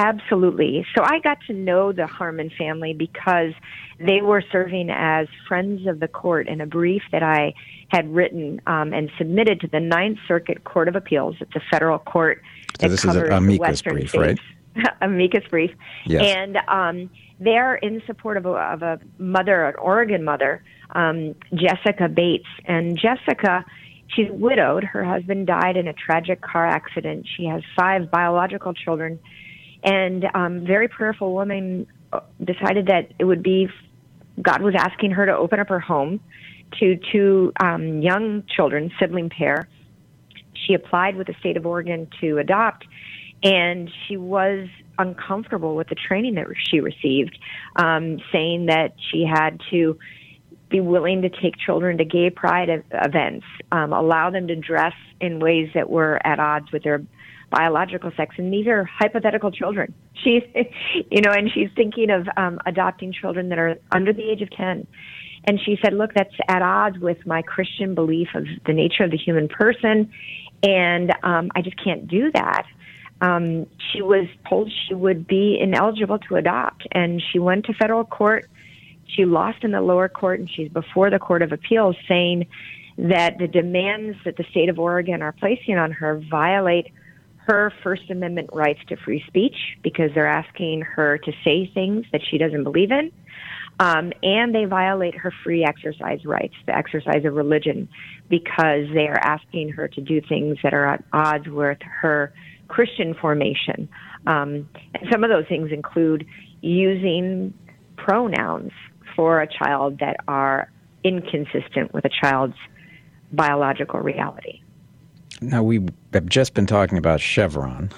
Absolutely. So I got to know the Harmon family because they were serving as friends of the court in a brief that I had written um, and submitted to the Ninth Circuit Court of Appeals. It's a federal court So this is an amicus brief, states. right? amicus brief. Yes. And um, they're in support of a, of a mother, an Oregon mother, um, Jessica Bates. And Jessica, she's widowed. Her husband died in a tragic car accident. She has five biological children. And um, very prayerful woman uh, decided that it would be God was asking her to open up her home to two um, young children, sibling pair. She applied with the state of Oregon to adopt, and she was uncomfortable with the training that she received, um, saying that she had to be willing to take children to gay pride events, um, allow them to dress in ways that were at odds with their biological sex, and these are hypothetical children. She's, you know, and she's thinking of um, adopting children that are under the age of ten. And she said, "Look, that's at odds with my Christian belief of the nature of the human person, and um, I just can't do that." Um, she was told she would be ineligible to adopt, and she went to federal court. She lost in the lower court, and she's before the Court of Appeals, saying that the demands that the state of Oregon are placing on her violate her First Amendment rights to free speech because they're asking her to say things that she doesn't believe in. Um, and they violate her free exercise rights, the exercise of religion, because they are asking her to do things that are at odds with her Christian formation. Um, and some of those things include using pronouns for a child that are inconsistent with a child's biological reality. Now, we have just been talking about Chevron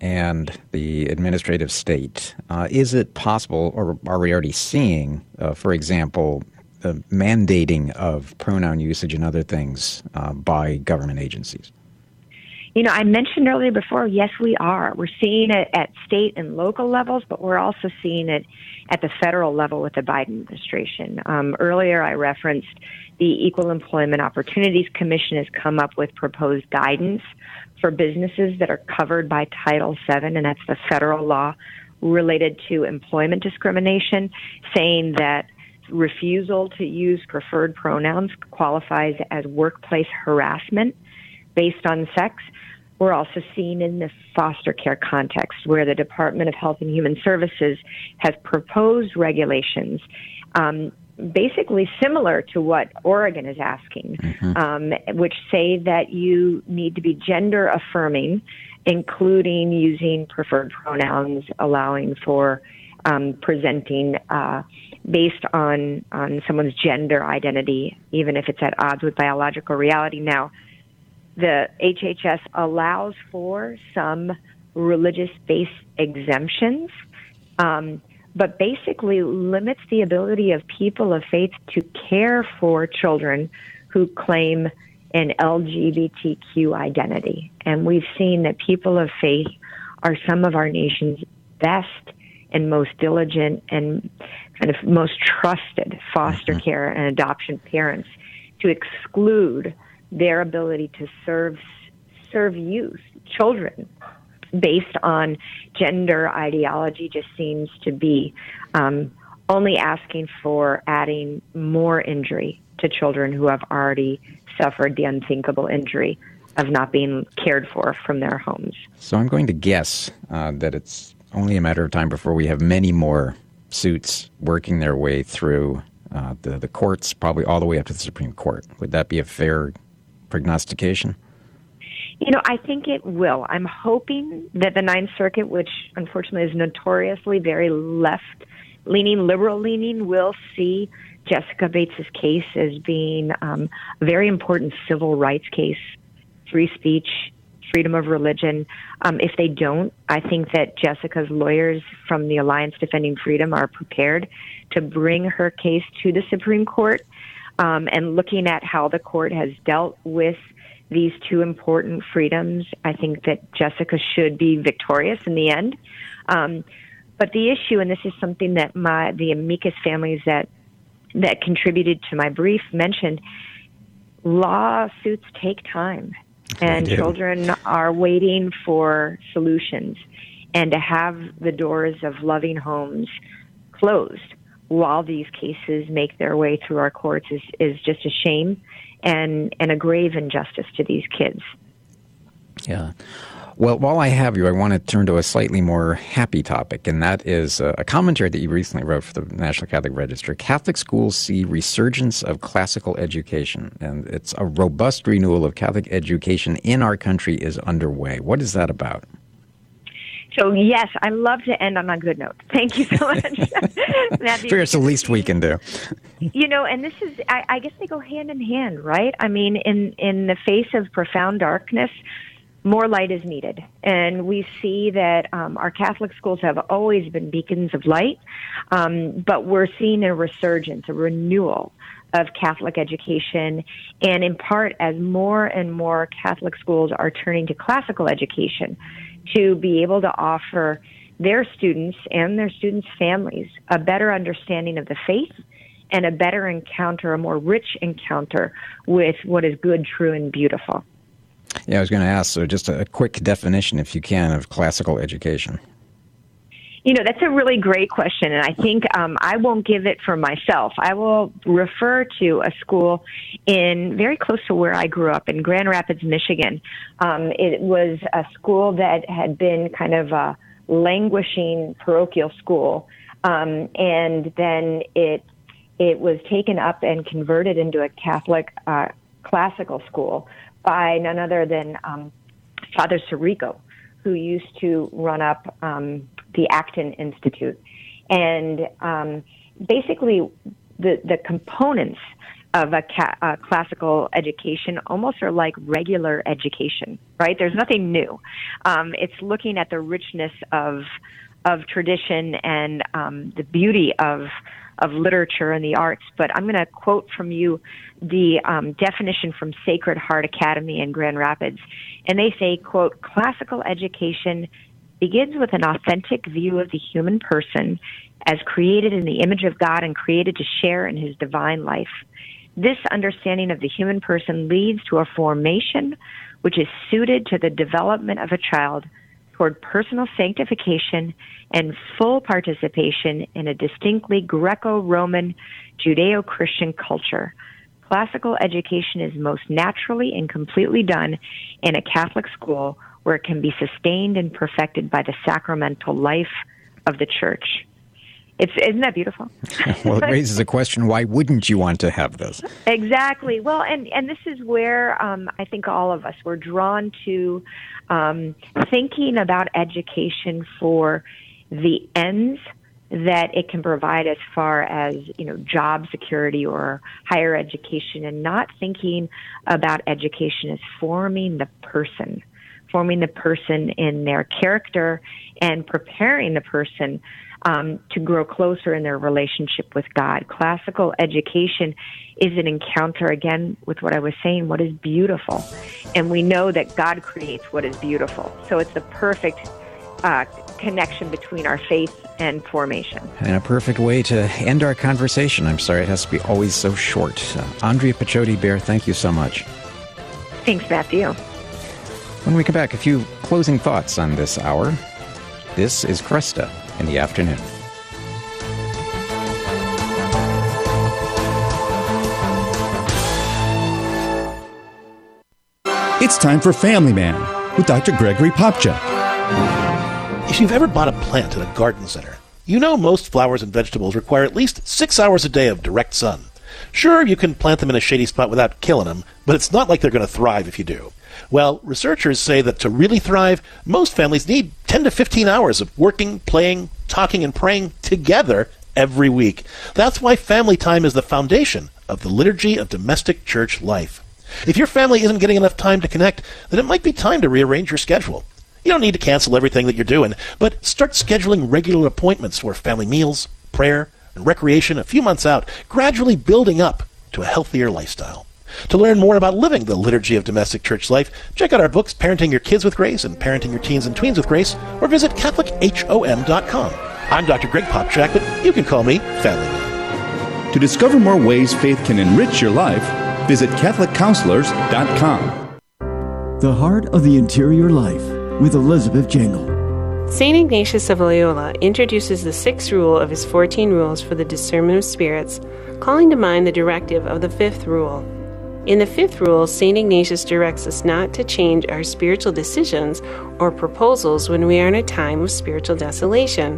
and the administrative state. Uh, is it possible, or are we already seeing, uh, for example, the mandating of pronoun usage and other things uh, by government agencies? You know, I mentioned earlier before, yes, we are. We're seeing it at state and local levels, but we're also seeing it at the federal level with the Biden administration. Um, earlier, I referenced the Equal Employment Opportunities Commission has come up with proposed guidance for businesses that are covered by Title VII, and that's the federal law related to employment discrimination, saying that refusal to use preferred pronouns qualifies as workplace harassment based on sex. We're also seeing in the foster care context where the Department of Health and Human Services has proposed regulations um, basically similar to what Oregon is asking, um, which say that you need to be gender affirming, including using preferred pronouns, allowing for um, presenting uh, based on on someone's gender identity, even if it's at odds with biological reality. Now, the HHS allows for some religious-based exemptions. Um, but basically limits the ability of people of faith to care for children who claim an LGBTQ identity. And we've seen that people of faith are some of our nation's best and most diligent and kind of most trusted foster mm-hmm. care and adoption parents to exclude their ability to serve serve youth, children based on gender ideology just seems to be um, only asking for adding more injury to children who have already suffered the unthinkable injury of not being cared for from their homes. So I'm going to guess uh, that it's only a matter of time before we have many more suits working their way through uh, the, the courts, probably all the way up to the Supreme Court. Would that be a fair prognostication? You know, I think it will. I'm hoping that the Ninth Circuit, which unfortunately is notoriously very left leaning, liberal leaning, will see Jessica Bates's case as being um, a very important civil rights case, free speech, freedom of religion. Um, if they don't, I think that Jessica's lawyers from the Alliance Defending Freedom are prepared to bring her case to the Supreme Court. Um, and looking at how the court has dealt with these two important freedoms, I think that Jessica should be victorious in the end. Um, but the issue, and this is something that my the amicus families that that contributed to my brief mentioned, lawsuits take time, and children are waiting for solutions, and to have the doors of loving homes closed while these cases make their way through our courts is, is just a shame and, and a grave injustice to these kids. Yeah. Well, while I have you, I want to turn to a slightly more happy topic, and that is uh, a, commentary that you recently wrote for the National Catholic Register. Catholic schools see resurgence of classical education, and it's a robust renewal of Catholic education in our country is underway. What is that about? So yes, I love to end on a good note. Thank you so much, Matthew. Figure it's the least we can do. you know, and this is, I, I guess they go hand in hand, right? I mean, in in the face of profound darkness, more light is needed, and we see that um, our Catholic schools have always been beacons of light, um, but we're seeing a resurgence, a renewal of Catholic education, and in part as more and more Catholic schools are turning to classical education to be able to offer their students and their students' families a better understanding of the faith and a better encounter, a more rich encounter with what is good, true, and beautiful. Yeah, I was going to ask, so just a quick definition, if you can, of classical education. You know, that's a really great question, and I think um, I won't give it for myself. I will refer to a school in very close to where I grew up in Grand Rapids, Michigan. Um, it was a school that had been kind of a languishing parochial school, um, and then it it was taken up and converted into a Catholic uh, classical school by none other than um, Father Sirico, who used to run up um, the Acton Institute. And um, basically, the, the components of a, ca- classical education almost are like regular education, right? There's nothing new. Um, it's looking at the richness of of tradition and um, the beauty of of literature and the arts. But I'm going to quote from you the um, definition from Sacred Heart Academy in Grand Rapids, and they say, "quote Classical education begins with an authentic view of the human person as created in the image of God and created to share in his divine life. This understanding of the human person leads to a formation which is suited to the development of a child toward personal sanctification and full participation in a distinctly Greco Roman Judeo Christian culture. Classical education is most naturally and completely done in a Catholic school where it can be sustained and perfected by the sacramental life of the church. It's isn't that beautiful? well, it raises a question: Why wouldn't you want to have this? Exactly. Well, and and this is where um, I think all of us were drawn to um, thinking about education for the ends that it can provide as far as you know job security or higher education, and not thinking about education as forming the person forming the person in their character and preparing the person um, to grow closer in their relationship with God. Classical education is an encounter again with what I was saying, what is beautiful. And we know that God creates what is beautiful. So it's the perfect uh, connection between our faith and formation. And a perfect way to end our conversation. I'm sorry it has to be always so short. Uh, Andrea Picciotti-Bayer, thank you so much. Thanks, Matthew. When we come back, a few closing thoughts on this hour. This is Kresta in the afternoon. It's time for Family Man with Dr. Gregory Popcak. If you've ever bought a plant at a garden center, you know most flowers and vegetables require at least six hours a day of direct sun. Sure, you can plant them in a shady spot without killing them, but it's not like they're going to thrive if you do. Well, researchers say that to really thrive, most families need 10 to 15 hours of working, playing, talking, and praying together every week. That's why family time is the foundation of the liturgy of domestic church life. If your family isn't getting enough time to connect, then it might be time to rearrange your schedule. You don't need to cancel everything that you're doing, but start scheduling regular appointments for family meals, prayer, and recreation a few months out, gradually building up to a healthier lifestyle. To learn more about living the liturgy of domestic church life, check out our books, Parenting Your Kids with Grace and Parenting Your Teens and Tweens with Grace, or visit CatholicHOM.com. I'm Dr. Greg Popcak, but you can call me Family Man. To discover more ways faith can enrich your life, visit CatholicCounselors.com. The Heart of the Interior Life with Elizabeth Jangle. St. Ignatius of Loyola introduces the sixth rule of his 14 rules for the discernment of spirits, calling to mind the directive of the fifth rule. In the fifth rule, St. Ignatius directs us not to change our spiritual decisions or proposals when we are in a time of spiritual desolation.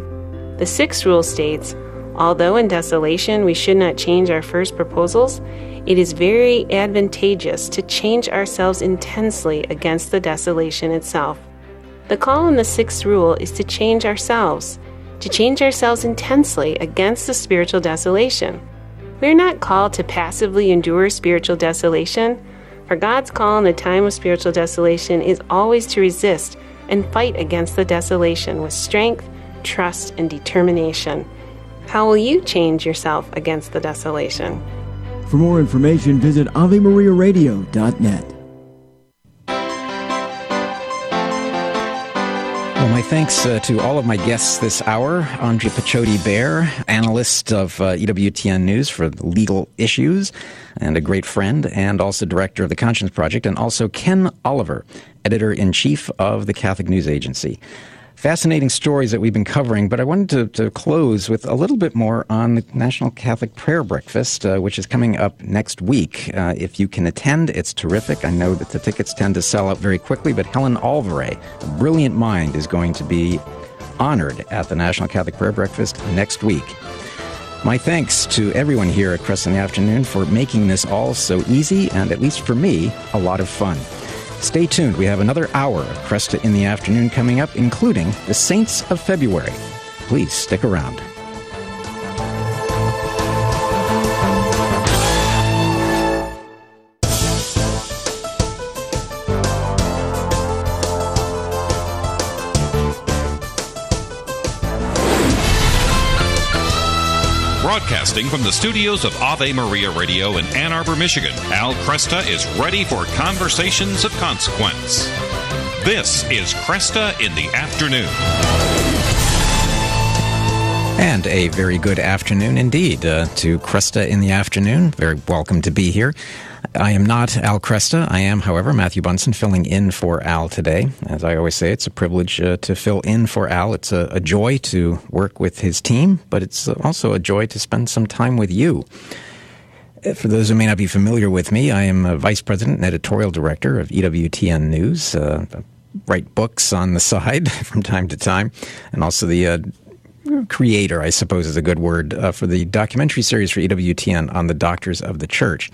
The sixth rule states, Although in desolation we should not change our first proposals, it is very advantageous to change ourselves intensely against the desolation itself. The call in the sixth rule is to change ourselves, to change ourselves intensely against the spiritual desolation. We are not called to passively endure spiritual desolation, for God's call in the time of spiritual desolation is always to resist and fight against the desolation with strength, trust, and determination. How will you change yourself against the desolation? For more information, visit AveMariaRadio.net. Well, my thanks uh, to all of my guests this hour. Andrea Picciotti-Bayer, analyst of uh, EWTN News for legal issues, and a great friend, and also director of the Conscience Project, and also Ken Oliver, editor in chief of the Catholic News Agency fascinating stories that we've been covering, but I wanted to, to close with a little bit more on the National Catholic Prayer Breakfast, uh, which is coming up next week. Uh, if you can attend, it's terrific. I know that the tickets tend to sell out very quickly, but Helen Alvaré, a brilliant mind, is going to be honored at the National Catholic Prayer Breakfast next week. My thanks to everyone here at Kresta in the Afternoon for making this all so easy and, at least for me, a lot of fun. Stay tuned. We have another hour of Kresta in the afternoon coming up, including the Saints of February. Please stick around. Broadcasting from the studios of Ave Maria Radio in Ann Arbor, Michigan, Al Kresta is ready for conversations of consequence. This is Kresta in the Afternoon. And a very good afternoon indeed uh, to Kresta in the afternoon. Very welcome to be here. I am not Al Kresta. I am, however, Matthew Bunson filling in for Al today. As I always say, it's a privilege uh, to fill in for Al. It's a, a, joy to work with his team, but it's also a joy to spend some time with you. Uh, for those who may not be familiar with me, I am a vice president and editorial director of EWTN News. Uh, write books on the side from time to time, and also the uh, creator, I suppose is a good word, uh, for the documentary series for EWTN on the Doctors of the Church.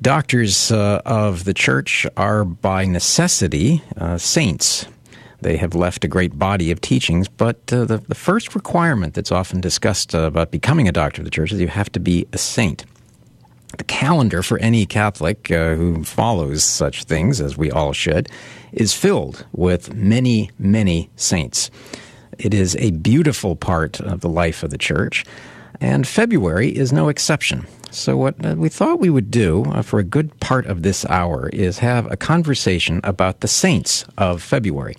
Doctors uh, of the church are by necessity uh, saints. They have left a great body of teachings, but uh, the, the, first requirement that's often discussed uh, about becoming a doctor of the church is you have to be a saint. The calendar for any Catholic uh, who follows such things, as we all should, is filled with many, many saints. It is a beautiful part of the life of the church, and February is no exception. So, what uh, we thought we would do uh, for a good part of this hour is have a conversation about the saints of February.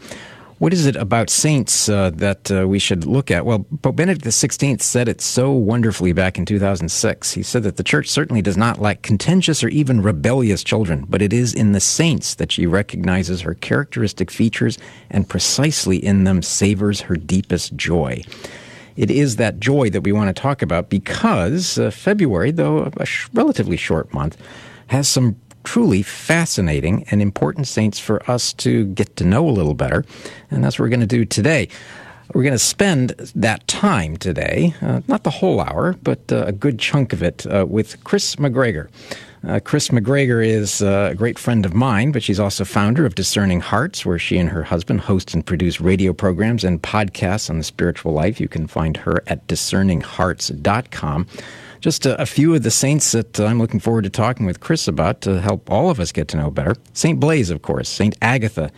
What is it about saints uh, that uh, we should look at? Well, Pope Benedict XVI said it so wonderfully back in 2006. He said that the church certainly does not lack contentious or even rebellious children, but it is in the saints that she recognizes her characteristic features and precisely in them savors her deepest joy it is that joy that we want to talk about because uh, February, though a sh- relatively short month, has some truly fascinating and important saints for us to get to know a little better. And that's what we're going to do today. We're going to spend that time today, uh, not the whole hour, but uh, a good chunk of it, uh, with Kris McGregor. Uh, Kris McGregor is uh, a great friend of mine, but she's also founder of Discerning Hearts, where she and her husband host and produce radio programs and podcasts on the spiritual life. You can find her at discerninghearts.com. Just a, a, few of the saints that I'm looking forward to talking with Kris about to help all of us get to know better. St. Blaise, of course, St. Agatha,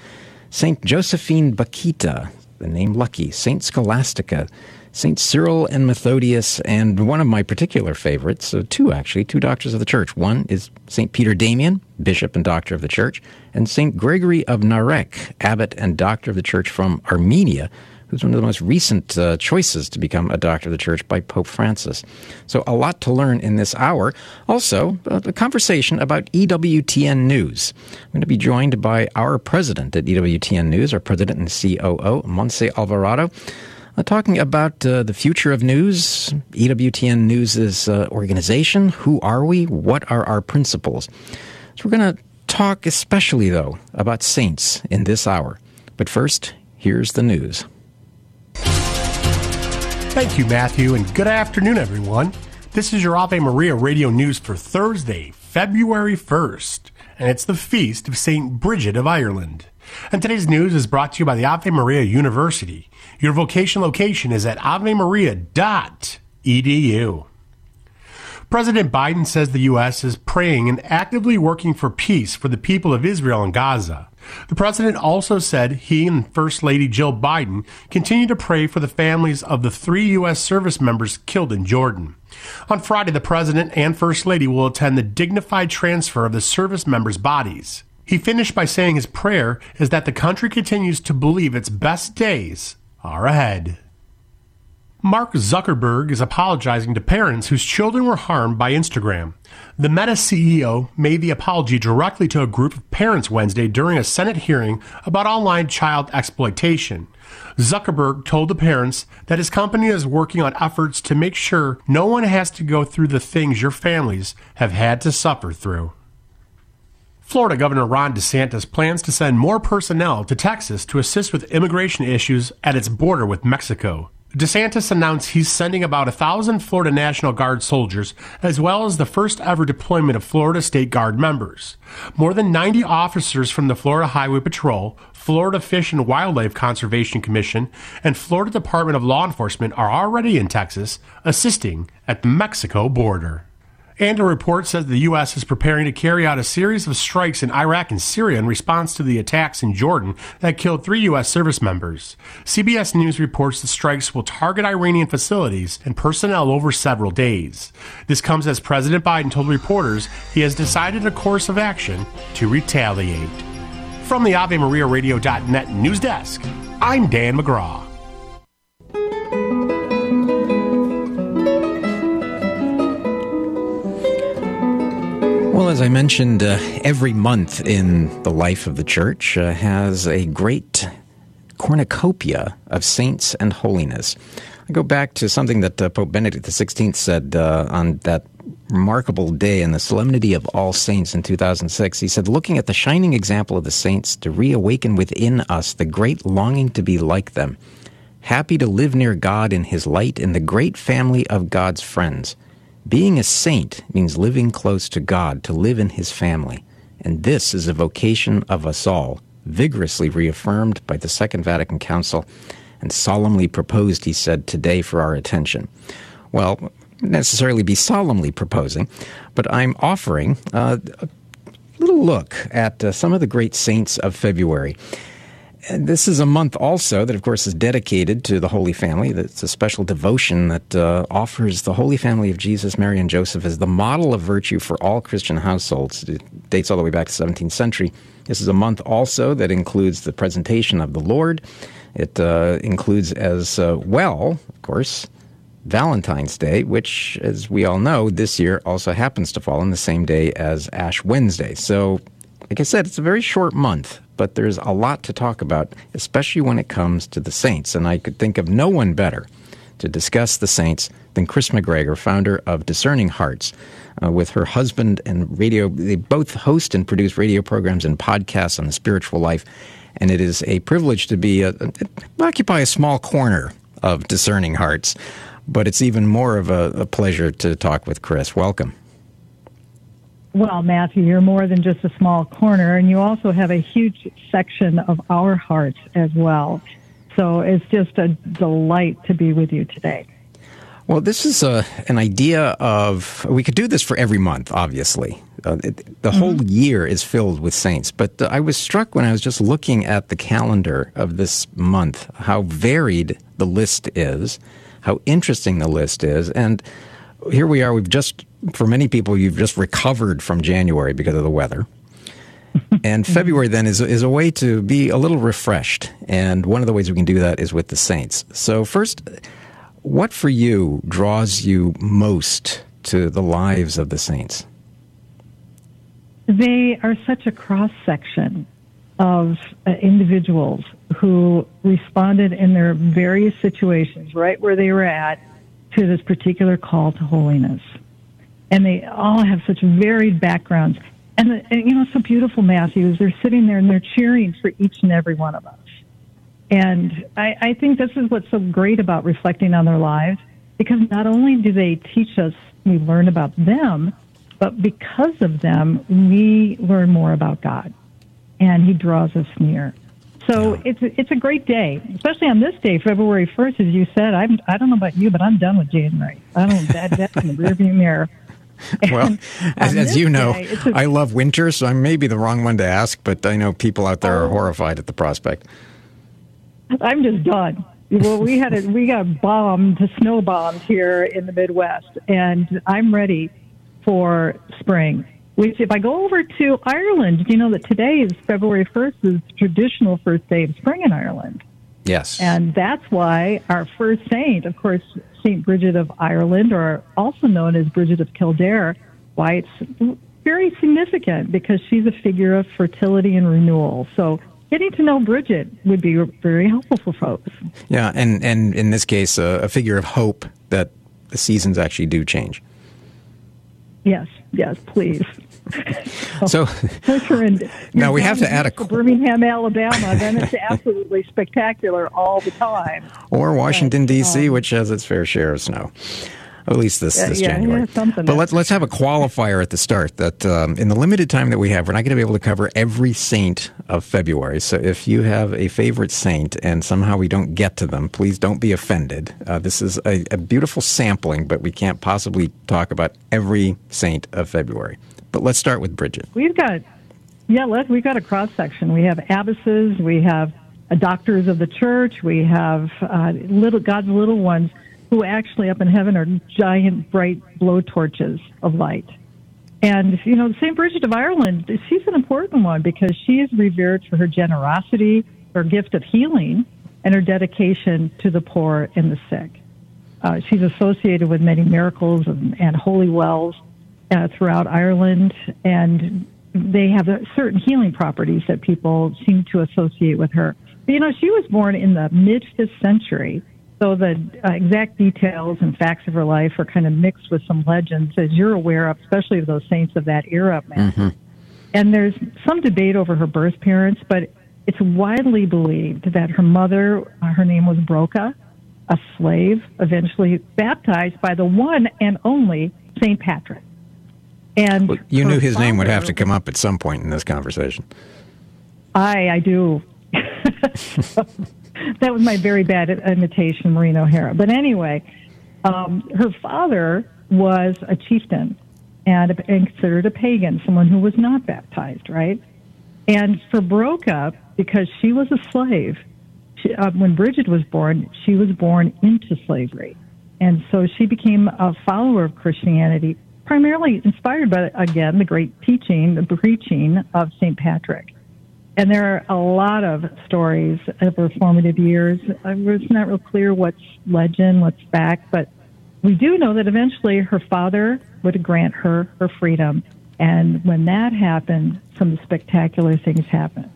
St. Josephine Bakhita, the name Lucky, St. Scholastica, St. Cyril and Methodius, and one of my particular favorites, uh, two actually, two doctors of the church. One is St. Peter Damian, bishop and doctor of the church, and St. Gregory of Narek, abbot and doctor of the church from Armenia, who's one of the most recent uh, choices to become a doctor of the church by Pope Francis. So, a lot to learn in this hour. Also, uh, a conversation about EWTN News. I'm going to be joined by our president at EWTN News, our president and COO, Montse Alvarado. Uh, talking about uh, the future of news, EWTN News' uh, organization. Who are we? What are our principles? So, we're going to talk especially, though, about saints in this hour. But first, here's the news. Thank you, Matthew, and good afternoon, everyone. This is your Ave Maria radio news for Thursday, February 1st, and it's the feast of St. Bridget of Ireland. And today's news is brought to you by the Ave Maria University. Your vocation location is at avemaria.edu. President Biden says the U.S. is praying and actively working for peace for the people of Israel and Gaza. The president also said he and First Lady Jill Biden continue to pray for the families of the three U.S. service members killed in Jordan. On Friday, the president and First Lady will attend the dignified transfer of the service members' bodies. He finished by saying his prayer is that the country continues to believe its best days are ahead. Mark Zuckerberg is apologizing to parents whose children were harmed by Instagram. The Meta CEO made the apology directly to a group of parents Wednesday during a Senate hearing about online child exploitation. Zuckerberg told the parents that his company is working on efforts to make sure no one has to go through the things your families have had to suffer through. Florida Governor Ron DeSantis plans to send more personnel to Texas to assist with immigration issues at its border with Mexico. DeSantis announced he's sending about a thousand Florida National Guard soldiers, as well as the first ever deployment of Florida State Guard members. More than 90 officers from the Florida Highway Patrol, Florida Fish and Wildlife Conservation Commission, and Florida Department of Law Enforcement are already in Texas, assisting at the Mexico border. And a report says the U.S. is preparing to carry out a series of strikes in Iraq and Syria in response to the attacks in Jordan that killed three U.S. service members. CBS News reports the strikes will target Iranian facilities and personnel over several days. This comes as President Biden told reporters he has decided a course of action to retaliate. From the AveMariaRadio.net news desk, I'm Dan McGraw. Well, as I mentioned, uh, every month in the life of the church uh, has a great cornucopia of saints and holiness. I go back to something that uh, Pope Benedict XVI said uh, on that remarkable day in the Solemnity of All Saints in 2006. He said, Looking at the shining example of the saints to reawaken within us the great longing to be like them, happy to live near God in His light in the great family of God's friends being a saint means living close to God, to live in His family. And this is a vocation of us all, vigorously reaffirmed by the Second Vatican Council and solemnly proposed, he said, today for our attention. Well, necessarily be solemnly proposing, but I'm offering uh, a little look at uh, some of the great saints of February. And this is a month also that, of course, is dedicated to the Holy Family. It's a special devotion that uh, offers the Holy Family of Jesus, Mary, and Joseph as the model of virtue for all Christian households. It dates all the way back to the 17th century. This is a month also that includes the presentation of the Lord. It uh, includes as uh, well, of course, Valentine's Day, which, as we all know, this year also happens to fall on the same day as Ash Wednesday. So, like I said, it's a very short month but there's a lot to talk about, especially when it comes to the saints. And I could think of no one better to discuss the saints than Kris McGregor, founder of Discerning Hearts. Uh, with her husband and radio, they both host and produce radio programs and podcasts on the spiritual life. And it is a privilege to be a, a, occupy a small corner of Discerning Hearts. But it's even more of a, a pleasure to talk with Kris. Welcome. Well, Matthew, you're more than just a small corner, and you also have a huge section of our hearts as well. So it's just a delight to be with you today. Well, this is a, uh, an idea of, we could do this for every month, obviously. Uh, it, the mm-hmm. whole year is filled with saints. But uh, I was struck when I was just looking at the calendar of this month, how varied the list is, how interesting the list is. And here we are, we've just, for many people, you've just recovered from January because of the weather. and February then is is a way to be a little refreshed, and one of the ways we can do that is with the saints. So first, what for you draws you most to the lives of the saints? They are such a cross section of uh, individuals who responded in their various situations, right where they were at, to this particular call to holiness. And they all have such varied backgrounds. And, the, and you know, so beautiful, Matthew, is they're sitting there and they're cheering for each and every one of us. And I, I think this is what's so great about reflecting on their lives, because not only do they teach us, we learn about them, but because of them, we learn more about God, and He draws us near. So it's it's a great day, especially on this day, February first, as you said. I'm I don't know about you, but I'm done with January. I don't that that's in the rearview mirror. well, as, as you know, day, a, I love winter, so I may be the wrong one to ask, but I know people out there are oh. horrified at the prospect. I'm just done. Well, we had a, we got bombed, snow bombed here in the Midwest, and I'm ready for spring. Which, if I go over to Ireland, do you know that today is February 1st is traditional first day of spring in Ireland. Yes. And that's why our first saint, of course, Saint Bridget of Ireland, or also known as Bridget of Kildare, why it's very significant because she's a figure of fertility and renewal. So getting to know Bridget would be very helpful for folks. Yeah, and, and in this case, uh, a figure of hope that the seasons actually do change. Yes, yes, please. so now we have to add a Birmingham, Alabama. Then it's absolutely spectacular all the time. Or Washington D.C., um, which has its fair share of snow at least this, this yeah, January. Yeah, but let's let's have a qualifier at the start that um, in the limited time that we have, we're not going to be able to cover every saint of February. So if you have a favorite saint and somehow we don't get to them, please don't be offended. Uh, this is a, a beautiful sampling, but we can't possibly talk about every saint of February. But let's start with Bridget. We've got yeah, let we've got a cross section. We have abbesses, we have uh, doctors of the church, we have uh, little God's little ones who actually up in heaven are giant, bright blowtorches of light. And, you know, St. Bridget of Ireland, she's an important one because she is revered for her generosity, her gift of healing, and her dedication to the poor and the sick. Uh, she's associated with many miracles and, and holy wells uh, throughout Ireland, and they have certain healing properties that people seem to associate with her. But, you know, she was born in the mid 5th century so the uh, exact details and facts of her life are kind of mixed with some legends, as you're aware of, especially of those saints of that era, man. Mm-hmm. And there's some debate over her birth parents, but it's widely believed that her mother, uh, her name was Broca, a slave, eventually baptized by the one and only Saint Patrick. And well, you knew his father, name would have to come up at some point in this conversation. I I do. that was my very bad imitation, Maureen O'Hara. But anyway, um, her father was a chieftain and, and considered a pagan, someone who was not baptized, right? And for broke up because she was a slave, she, uh, when Bridget was born, she was born into slavery. And so she became a follower of Christianity, primarily inspired by, again, the great teaching, the preaching of St. Patrick. And there are a lot of stories of her formative years. It's not real clear what's legend, what's fact, but we do know that eventually her father would grant her her freedom. And when that happened, some spectacular things happened.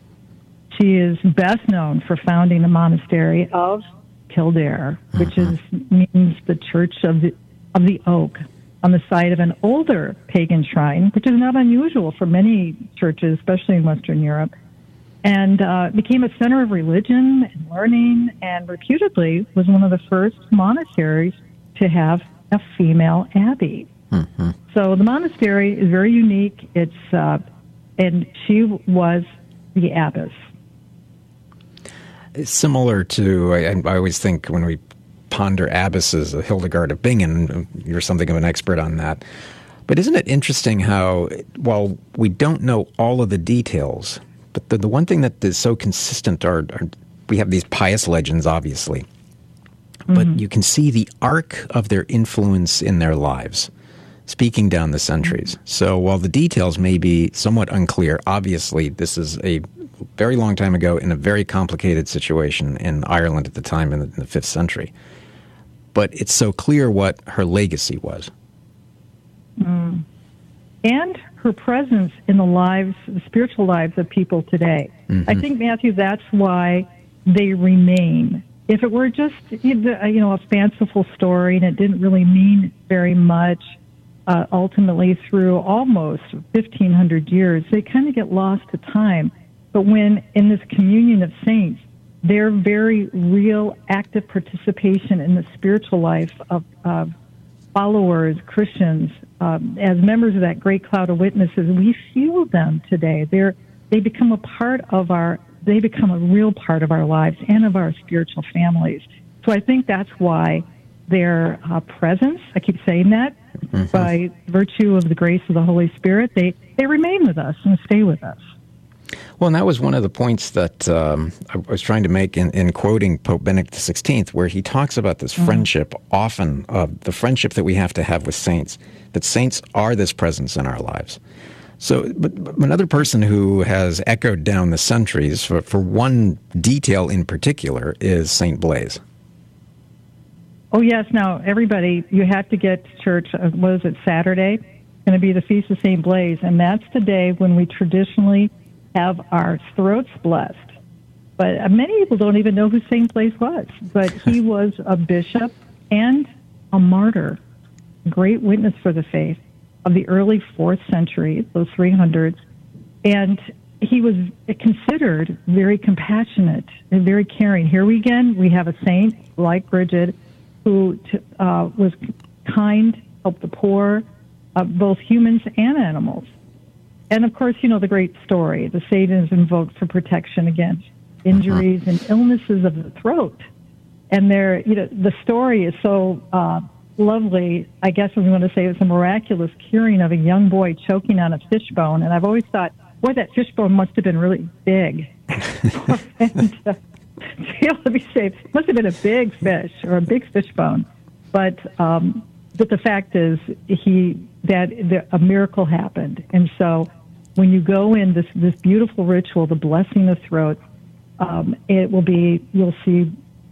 She is best known for founding the monastery of Kildare, which uh-huh. is means the Church of the of the Oak, on the site of an older pagan shrine, which is not unusual for many churches, especially in Western Europe, and uh, became a center of religion and learning, and reputedly was one of the first monasteries to have a female abbey. Mm-hmm. So the monastery is very unique. It's uh, and she was the abbess. It's similar to, I, I always think when we ponder abbesses, uh, Hildegard of Bingen, you're something of an expert on that. But isn't it interesting how, while we don't know all of the details, but the, the one thing that is so consistent are, are we have these pious legends, obviously, but Mm-hmm. you can see the arc of their influence in their lives speaking down the centuries. So while the details may be somewhat unclear, obviously this is a very long time ago in a very complicated situation in Ireland at the time in the, in the 5th century. But it's so clear what her legacy was. Mm. And her presence in the lives, the spiritual lives of people today. Mhm. I think, Matthew, that's why they remain. If it were just, you know, a fanciful story and it didn't really mean very much, uh, ultimately through almost 1,500 years, they kind of get lost to time. But when in this communion of saints, their very real active participation in the spiritual life of, of followers, Christians, um, as members of that great cloud of witnesses, we feel them today. They're they become a part of our they become a real part of our lives and of our spiritual families. So I think that's why their uh, presence, I keep saying that, by virtue of the grace of the Holy Spirit, they, they remain with us and stay with us. Well, and that was one of the points that um, I was trying to make in, in quoting Pope Benedict XVI, where he talks about this friendship often, uh, the friendship that we have to have with saints, that saints are this presence in our lives. So, but, but another person who has echoed down the centuries for, for one detail in particular is Saint Blaise. Oh yes, now everybody, you have to get to church. Uh, what is it? Saturday, going to be the feast of Saint Blaise, and that's the day when we traditionally have our throats blessed. But many people don't even know who Saint Blaise was. But he was a bishop and a martyr, great witness for the faith of the early fourth century, those 300s, and he was considered very compassionate and very caring. Here we again, we have a saint like Bridget who uh, was kind, helped the poor, uh, both humans and animals. And of course, you know the great story. The Satan is invoked for protection against injuries and illnesses of the throat. And there, you know, the story is so uh, lovely. I guess we want to say it's a miraculous curing of a young boy choking on a fishbone. And I've always thought, boy, that fishbone must have been really big. and, uh, to be able to be saved. It must have been a big fish or a big fish bone. But um, but the fact is, he that the, a miracle happened, and so when you go in this this beautiful ritual, the blessing of throat, um, it will be you'll see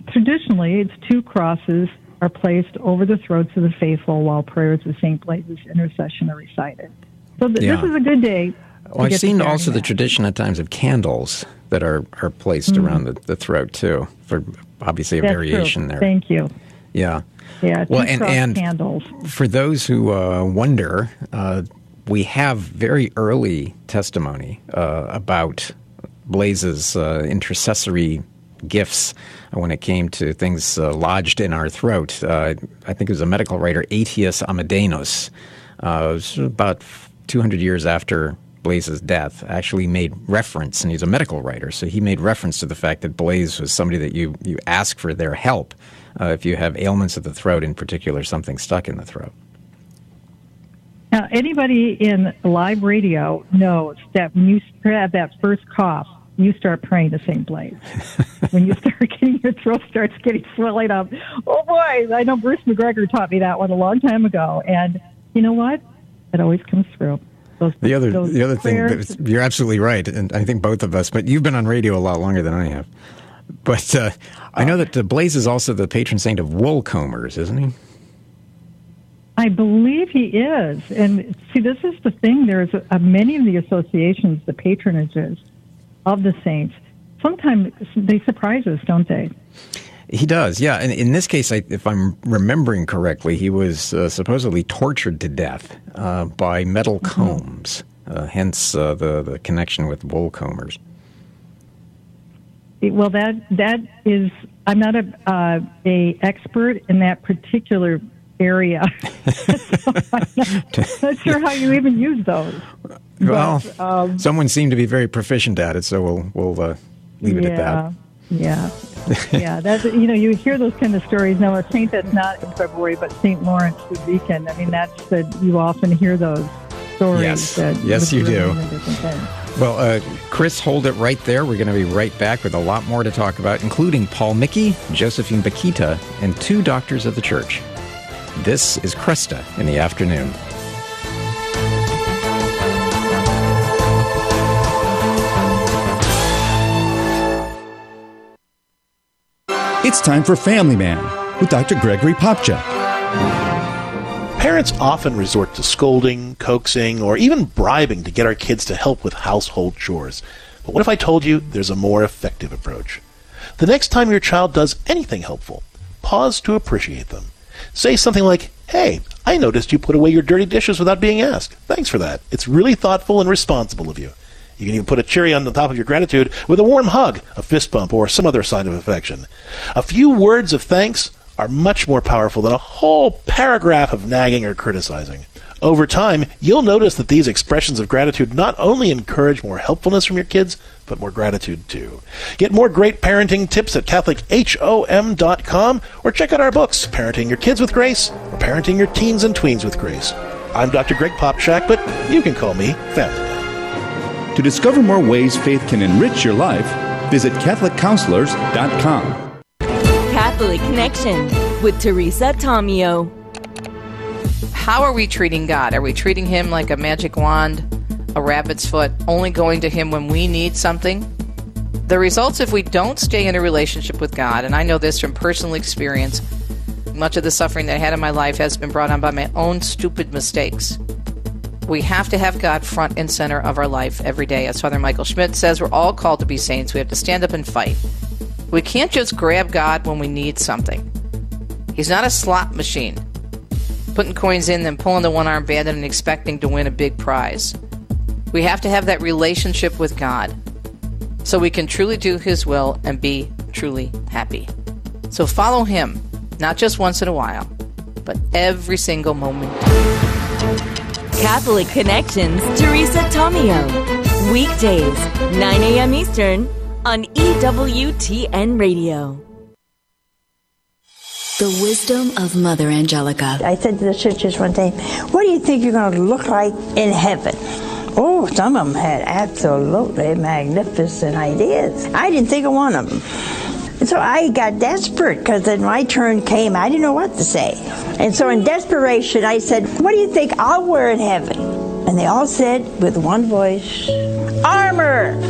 traditionally it's two crosses are placed over the throats of the faithful while prayers of Saint Blaise's intercession are recited. So th- Yeah. this is a good day. Well, I've seen also the tradition at times of candles that are, are placed Mhm. around the, the throat too, for obviously a That's variation true. there. Thank you. Yeah. Yeah, Well, and, and candles. for those who uh, wonder, uh, we have very early testimony uh, about Blaise's uh, intercessory gifts when it came to things uh, lodged in our throat. Uh, I think it was a medical writer, Aetius Amidenus, uh, about 200 years after Blaise's death, actually made reference, and he's a medical writer, so he made reference to the fact that Blaise was somebody that you, you ask for their help uh, if you have ailments of the throat, in particular, something stuck in the throat. Now, anybody in live radio knows that when you have that first cough, you start praying to St. Blaise. when you start getting your throat starts getting swelling up, oh boy! I know Bruce McGregor taught me that one a long time ago, and you know what? It always comes through. Those, The other, the other thing, prayers- you're absolutely right, and I think both of us. But you've been on radio a lot longer than I have. But uh, I know that uh, Blaise is also the patron saint of wool combers, isn't he? I believe he is. And see, this is the thing. There's uh, many of the associations, the patronages of the saints. Sometimes they surprise us, don't they? He does, yeah. And in this case, I, if I'm remembering correctly, he was uh, supposedly tortured to death uh, by metal mm-hmm. combs, uh, hence uh, the the connection with wool combers. Well, that that is. I'm not a uh, a expert in that particular area. so not, not, sure how you even use those. Well, but, um, someone seemed to be very proficient at it, so we'll we'll uh, leave it yeah, at that. Yeah, yeah. That's you know you hear those kind of stories. Now a saint that's not in February, but Saint Lawrence the Deacon. I mean, that's that you often hear those stories. Yes, yes, you do. Well, uh, Kris, hold it right there. We're going to be right back with a lot more to talk about, including Paul Miki, Josephine Bakhita, and two doctors of the church. This is Kresta in the afternoon. It's time for Family Man with Dr. Gregory Popcak. Parents often resort to scolding, coaxing, or even bribing to get our kids to help with household chores. But what if I told you there's a more effective approach? The next time your child does anything helpful, pause to appreciate them. Say something like, Hey, I noticed you put away your dirty dishes without being asked. Thanks for that. It's really thoughtful and responsible of you. You can even put a cherry on the top of your gratitude with a warm hug, a fist bump, or some other sign of affection. A few words of thanks are much more powerful than a whole paragraph of nagging or criticizing. Over time, you'll notice that these expressions of gratitude not only encourage more helpfulness from your kids, but more gratitude too. Get more great parenting tips at CatholicHOM.com or check out our books, Parenting Your Kids with Grace or Parenting Your Teens and Tweens with Grace. I'm Dr. Greg Popcak, but you can call me Family. To discover more ways faith can enrich your life, visit CatholicCounselors.com. Catholic Connection with Teresa Tomeo. How are we treating God? Are we treating Him like a magic wand, a rabbit's foot, only going to Him when we need something? The results if we don't stay in a relationship with God, and I know this from personal experience, much of the suffering that I had in my life has been brought on by my own stupid mistakes. We have to have God front and center of our life every day. As Father Michael Schmitz says, we're all called to be saints. We have to stand up and fight. We can't just grab God when we need something. He's not a slot machine, putting coins in, then pulling the one arm bandit and expecting to win a big prize. We have to have that relationship with God so we can truly do His will and be truly happy. So follow Him, not just once in a while, but every single moment. Catholic Connections, Teresa Tomeo. Weekdays, 9 a.m. Eastern on EWTN Radio. The wisdom of Mother Angelica. I said to the sisters one day, What do you think you're going to look like in heaven? Oh, some of them had absolutely magnificent ideas. I didn't think of one of them. And so I got desperate because then my turn came. I didn't know what to say. And so in desperation, I said, What do you think I'll wear in heaven? And they all said with one voice, Armor!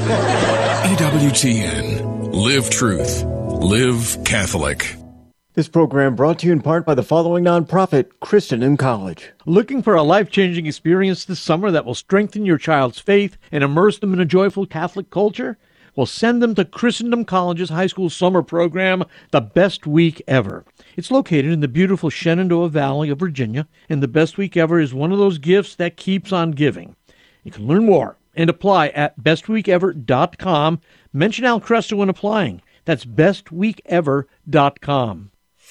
EWTN. Live truth. Live Catholic. This program brought to you in part by the following nonprofit, Christendom College. Looking for a life changing experience this summer that will strengthen your child's faith and immerse them in a joyful Catholic culture? will send them to Christendom College's high school summer program, The Best Week Ever. It's located in the beautiful Shenandoah Valley of Virginia, and The Best Week Ever is one of those gifts that keeps on giving. You can learn more and apply at bestweekever.com. Mention Al Kresta when applying. That's bestweekever.com.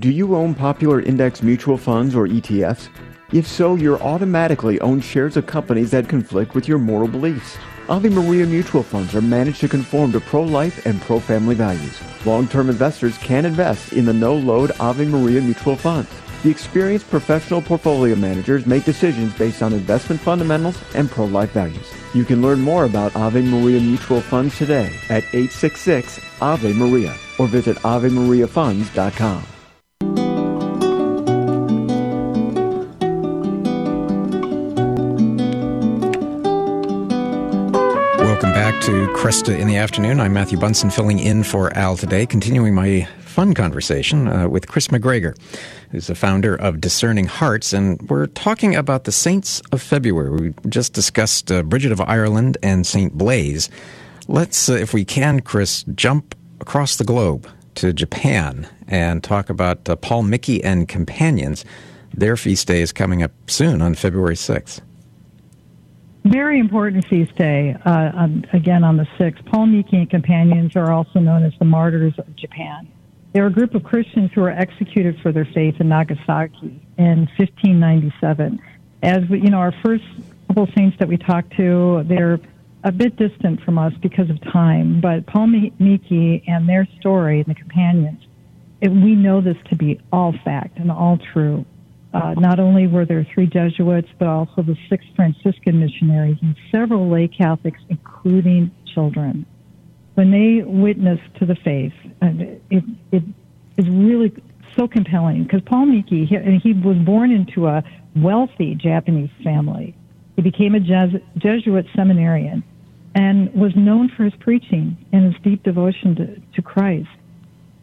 Do you own popular index mutual funds or ETFs? If so, you're automatically own shares of companies that conflict with your moral beliefs. Ave Maria mutual funds are managed to conform to pro-life and pro-family values. Long-term investors can invest in the no-load Ave Maria mutual funds. The experienced professional portfolio managers make decisions based on investment fundamentals and pro-life values. You can learn more about Ave Maria Mutual Funds today at 866 Ave Maria or visit AveMariaFunds.com. Welcome back to Kresta in the afternoon. I'm Matthew Bunson, filling in for Al today, continuing my fun conversation uh, with Kris McGregor, who's the founder of Discerning Hearts. And we're talking about the saints of February. We just discussed uh, Bridget of Ireland and St. Blaise. Let's, uh, if we can, Kris, jump across the globe to Japan and talk about uh, Paul Miki and companions. Their feast day is coming up soon on February 6th. Very important feast day, uh, again on the 6th. Paul Miki and companions are also known as the martyrs of Japan. They're a group of Christians who were executed for their faith in Nagasaki in 1597. As we, you know, our first couple saints that we talked to, they're a bit distant from us because of time, but Paul Miki and their story and the companions, it, we know this to be all fact and all true. Uh, not only were there three Jesuits, but also the six Franciscan missionaries and several lay Catholics, including children. When they witnessed to the faith, and it, it is really so compelling because Paul Miki, he, he was born into a wealthy Japanese family. He became a Jes- Jesuit seminarian and was known for his preaching and his deep devotion to, to Christ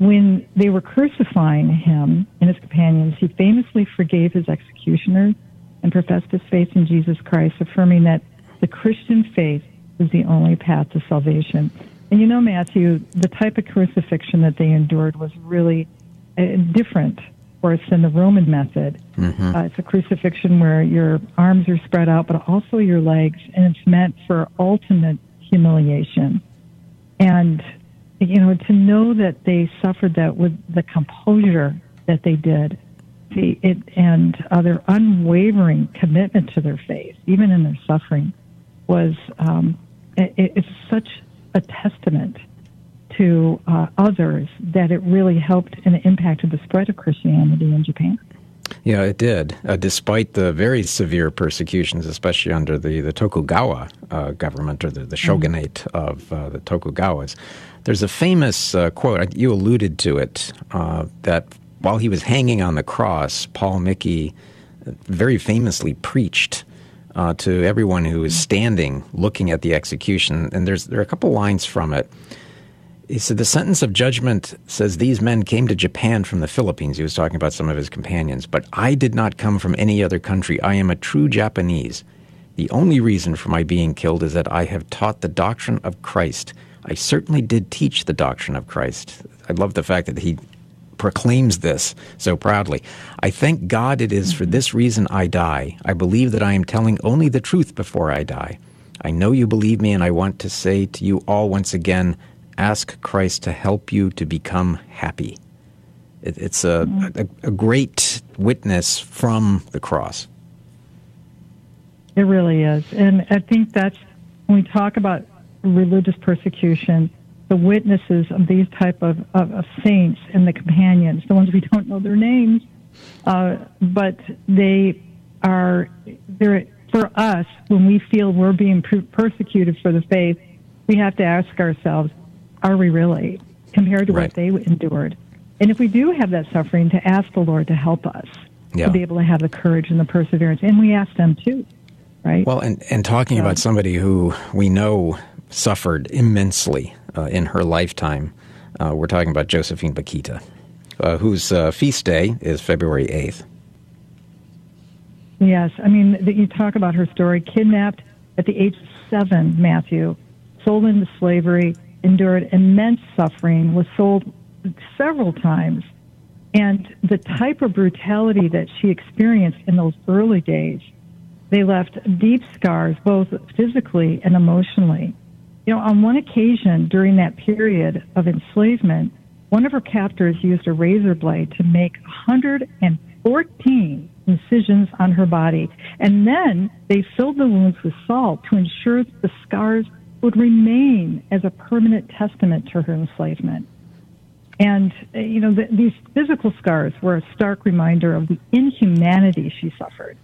when they were crucifying him and his companions, he famously forgave his executioners and professed his faith in Jesus Christ, affirming that the Christian faith is the only path to salvation. And you know, Matthew, the type of crucifixion that they endured was really uh, different, of course, than the Roman method. Mm-hmm. Uh, it's a crucifixion where your arms are spread out, but also your legs, and it's meant for ultimate humiliation. And you know, to know that they suffered that with the composure that they did, the, it, and uh, their unwavering commitment to their faith, even in their suffering, was um, it, it's such a testament to uh, others that it really helped and impacted the spread of Christianity in Japan. Yeah, it did. Uh, despite the very severe persecutions, especially under the, the Tokugawa uh, government or the, the shogunate mm-hmm. of uh, the Tokugawas, there's a famous uh, quote, you alluded to it, uh, that while he was hanging on the cross, Paul Miki very famously preached uh, to everyone who was standing looking at the execution. And there's, there are a couple lines from it. He said, The sentence of judgment says these men came to Japan from the Philippines. He was talking about some of his companions. But I did not come from any other country. I am a true Japanese. The only reason for my being killed is that I have taught the doctrine of Christ I certainly did teach the doctrine of Christ. I love the fact that he proclaims this so proudly. I thank God it is for mm-hmm. this reason I die. I believe that I am telling only the truth before I die. I know you believe me, and I want to say to you all once again ask Christ to help you to become happy. It, it's a, mm-hmm. a, a great witness from the cross. It really is. And I think that's when we talk about religious persecution, the witnesses of these type of, of, of saints and the companions, the ones we don't know their names, uh, but they are there for us when we feel we're being persecuted for the faith. We have to ask ourselves, are we really compared to right. what they endured? And if we do have that suffering, to ask the Lord to help us yeah. to be able to have the courage and the perseverance, and we ask them too, right? Well, and and talking about somebody who we know suffered immensely uh, in her lifetime. Uh, we're talking about Josephine Bakhita, uh, whose uh, feast day is February 8th. Yes, I mean, you talk about her story kidnapped at the age of seven, Matthew, sold into slavery, endured immense suffering, was sold several times. And the type of brutality that she experienced in those early days, they left deep scars, both physically and emotionally. You know, on one occasion during that period of enslavement, one of her captors used a razor blade to make 114 incisions on her body. And then they filled the wounds with salt to ensure the scars would remain as a permanent testament to her enslavement. And, uh, you know, the, these physical scars were a stark reminder of the inhumanity she suffered.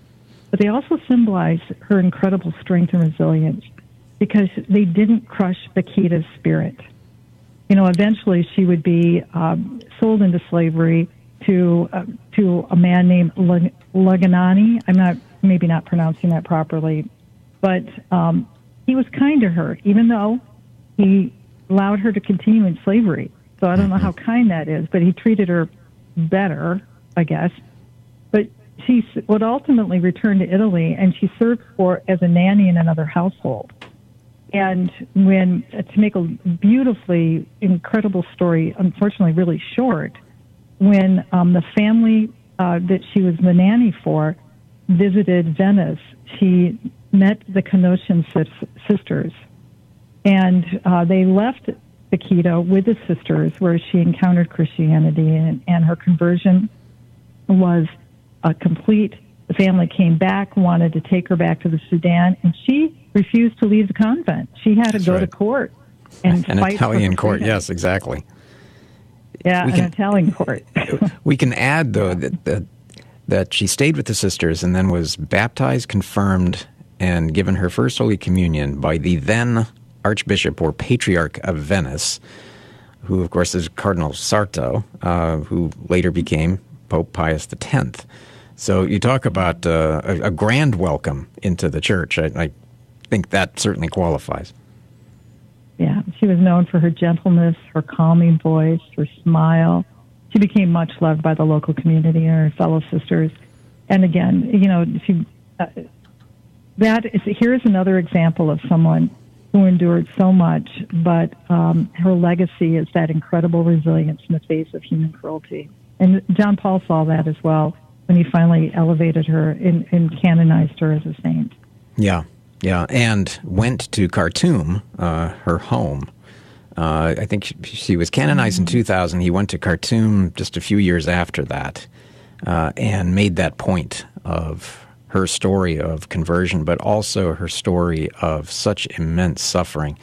But they also symbolize her incredible strength and resilience because they didn't crush Bakhita's spirit. You know, eventually she would be um, sold into slavery to uh, to a man named Laganani. I'm not maybe not pronouncing that properly, but um, he was kind to her, even though he allowed her to continue in slavery. So I don't know how mm-hmm. kind that is, but he treated her better, I guess. But she would ultimately return to Italy, and she served for as a nanny in another household. And when to make a beautifully incredible story, unfortunately really short, when um, the family uh, that she was the nanny for visited Venice, she met the Canossian sisters, and uh, they left Bakhita with the sisters, where she encountered Christianity, and, and her conversion was a complete. The family came back, wanted to take her back to the Sudan, and she refused to leave the convent. She had to That's go right. to court and an Italian court. Yes, exactly. Yeah, we an can, Italian court. we can add though that, that that she stayed with the sisters and then was baptized, confirmed, and given her first Holy Communion by the then Archbishop or Patriarch of Venice, who, of course, is Cardinal Sarto, uh, who later became Pope Pius X. So you talk about uh, a, a, grand welcome into the church. I, I think that certainly qualifies. Yeah, she was known for her gentleness, her calming voice, her smile. She became much loved by the local community and her fellow sisters. And again, you know, she uh, that is here's another example of someone who endured so much, but um, her legacy is that incredible resilience in the face of human cruelty. And John Paul saw that as well when he finally elevated her and, and canonized her as a saint. Yeah, yeah, and went to Khartoum, uh, her home. Uh, I think she was canonized in mm-hmm. 2000. He went to Khartoum just a few years after that uh, and made that point of her story of conversion, but also her story of such immense suffering.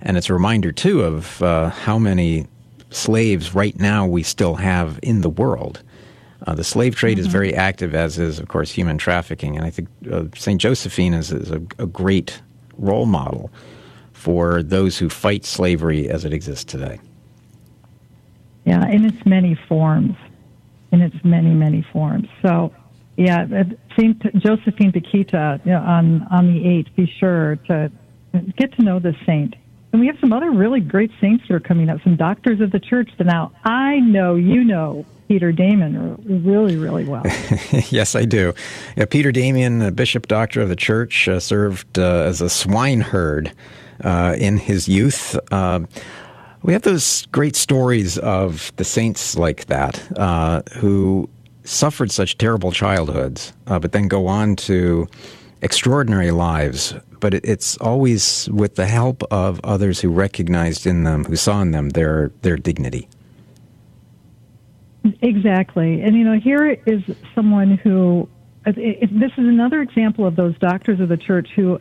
And it's a reminder, too, of uh, how many slaves right now we still have in the world. Uh, the slave trade mm-hmm. is very active, as is, of course, human trafficking. And I think uh, St. Josephine is, is a, a, great role model for those who fight slavery as it exists today. Yeah, in its many forms. In its many, many forms. So, yeah, St. Josephine Bakhita you know, on, on the 8th, be sure to get to know the saint. And we have some other really great saints that are coming up, some doctors of the church that now I know you know Peter Damian really, really well. yes, I do. Yeah, Peter Damian, a bishop doctor of the church, uh, served uh, as a swineherd uh, in his youth. Uh, we have those great stories of the saints like that uh, who suffered such terrible childhoods, uh, but then go on to extraordinary lives. But it, it's always with the help of others who recognized in them, who saw in them their their dignity. Exactly. And, you know, here is someone who, it, it, this is another example of those doctors of the church who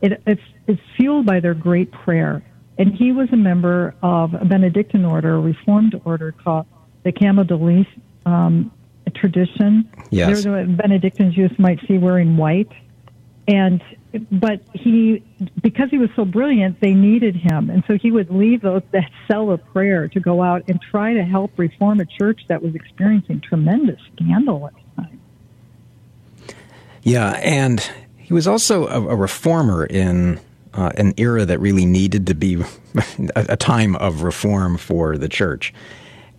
it, it's, it's fueled by their great prayer. And he was a member of a Benedictine order, a Reformed order called the Camaldolese um, tradition. Yes. They're the Benedictines you might see wearing white. And but he because he was so brilliant they needed him. And so he would leave those, that cell of prayer to go out and try to help reform a church that was experiencing tremendous scandal at the time. Yeah and he was also a, a reformer in uh, an era that really needed to be a, a time of reform for the church.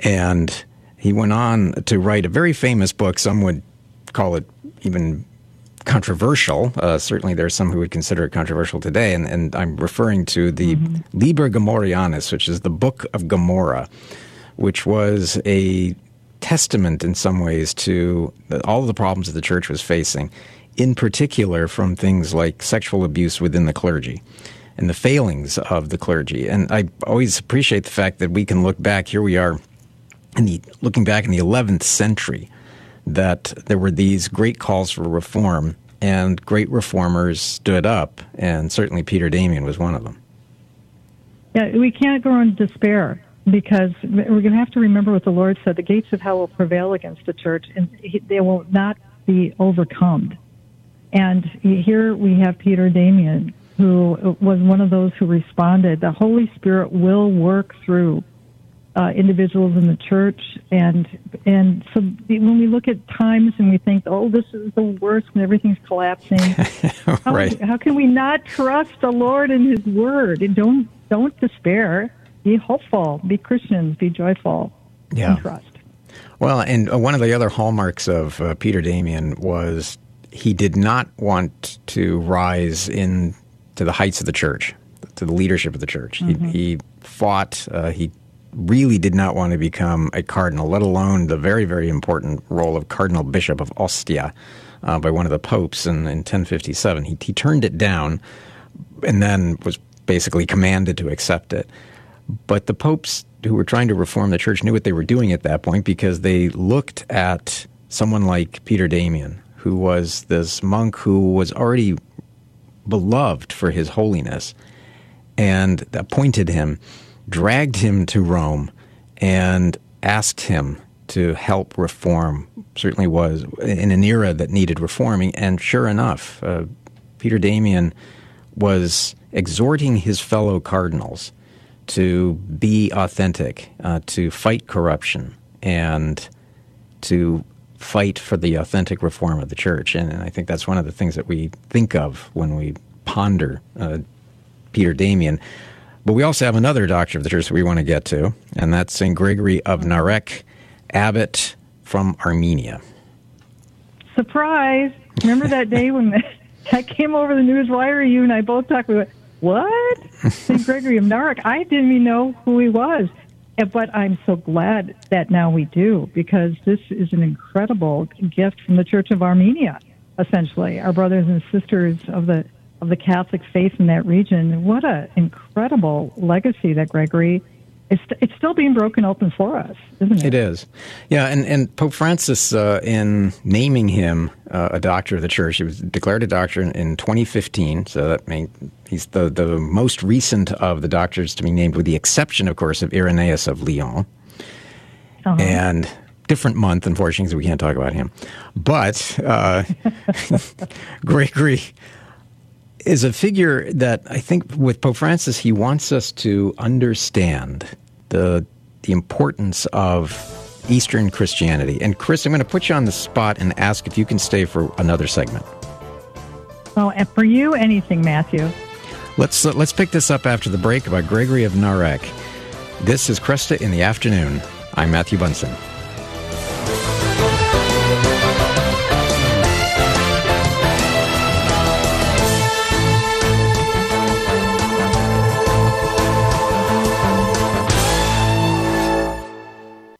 And he went on to write a very famous book. Some would call it even controversial. Uh, certainly, there are some who would consider it controversial today, and, and I'm referring to the mm-hmm. Liber Gomorrhianus, which is the Book of Gomorrah, which was a testament in some ways to all of the problems that the church was facing, in particular from things like sexual abuse within the clergy and the failings of the clergy. And I always appreciate the fact that we can look back. Here we are, in the, looking back in the 11th century that there were these great calls for reform, and great reformers stood up, and certainly Peter Damian was one of them. Yeah, we can't go in despair. because we're going to have to remember what the Lord said: the gates of hell will prevail against the church, and they will not be overcome. And here we have Peter Damian, who was one of those who responded. The Holy Spirit will work through uh, individuals in the church, and and so when we look at times and we think, oh, this is the worst and everything's collapsing, how, right. how can we not trust the Lord and His Word? And don't don't despair. Be hopeful. Be Christians. Be joyful. Yeah. And trust. Well, and uh, one of the other hallmarks of uh, Peter Damian was he did not want to rise in to the heights of the church, to the leadership of the church. Mm-hmm. He, he fought. Uh, he really did not want to become a cardinal, let alone the very, very important role of cardinal bishop of Ostia uh, by one of the popes in, in 1057. He, he turned it down and then was basically commanded to accept it. But the popes who were trying to reform the church knew what they were doing at that point because they looked at someone like Peter Damian, who was this monk who was already beloved for his holiness, and appointed him, dragged him to Rome, and asked him to help reform. Certainly was in an era that needed reforming, and sure enough, uh, Peter Damian was exhorting his fellow cardinals to be authentic, uh, to fight corruption, and to fight for the authentic reform of the church. And, and I think that's one of the things that we think of when we ponder uh, Peter Damian. But we also have another doctor of the church that we want to get to, and that's St. Gregory of Narek, abbot from Armenia. Surprise! Remember that day when that came over the news wire? You and I both talked. We went, "What? St. Gregory of Narek? I didn't even know who he was." But I'm so glad that now we do because this is an incredible gift from the Church of Armenia. Essentially, our brothers and sisters of the of the Catholic faith in that region. What an incredible legacy that Gregory it's, it's still being broken open for us, isn't it? It is. Yeah, and, and Pope Francis, uh, in naming him uh, a doctor of the church, he was declared a doctor in, in 2015, so that means he's the, the most recent of the doctors to be named, with the exception, of course, of Irenaeus of Lyon. Uh-huh. And different month, unfortunately, so we can't talk about him. But uh, Gregory is a figure that I think with Pope Francis, he wants us to understand the the importance of Eastern Christianity. And Kris, I'm going to put you on the spot and ask if you can stay for another segment. Well, and for you, anything, Matthew. Let's uh, let's pick this up after the break by Gregory of Narek. This is Kresta in the afternoon. I'm Matthew Bunson.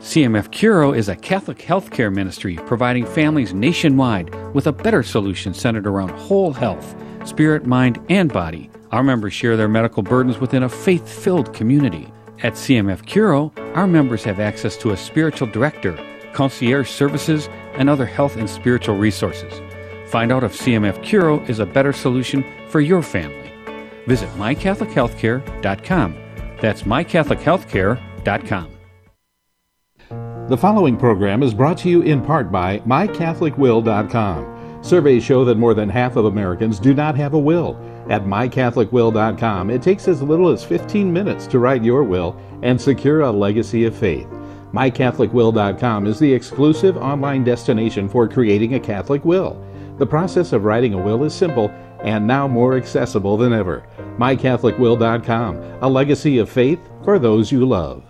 CMF Curo is a Catholic healthcare ministry providing families nationwide with a better solution centered around whole health, spirit, mind, and body. Our members share their medical burdens within a faith filled community. At CMF Curo, our members have access to a spiritual director, concierge services, and other health and spiritual resources. Find out if CMF Curo is a better solution for your family. Visit mycatholichealthcare.com. That's mycatholichealthcare.com. The following program is brought to you in part by MyCatholicWill.com. Surveys show that more than half of Americans do not have a will. At MyCatholicWill.com, it takes as little as 15 minutes to write your will and secure a legacy of faith. MyCatholicWill.com is the exclusive online destination for creating a Catholic will. The process of writing a will is simple and now more accessible than ever. MyCatholicWill.com, a legacy of faith for those you love.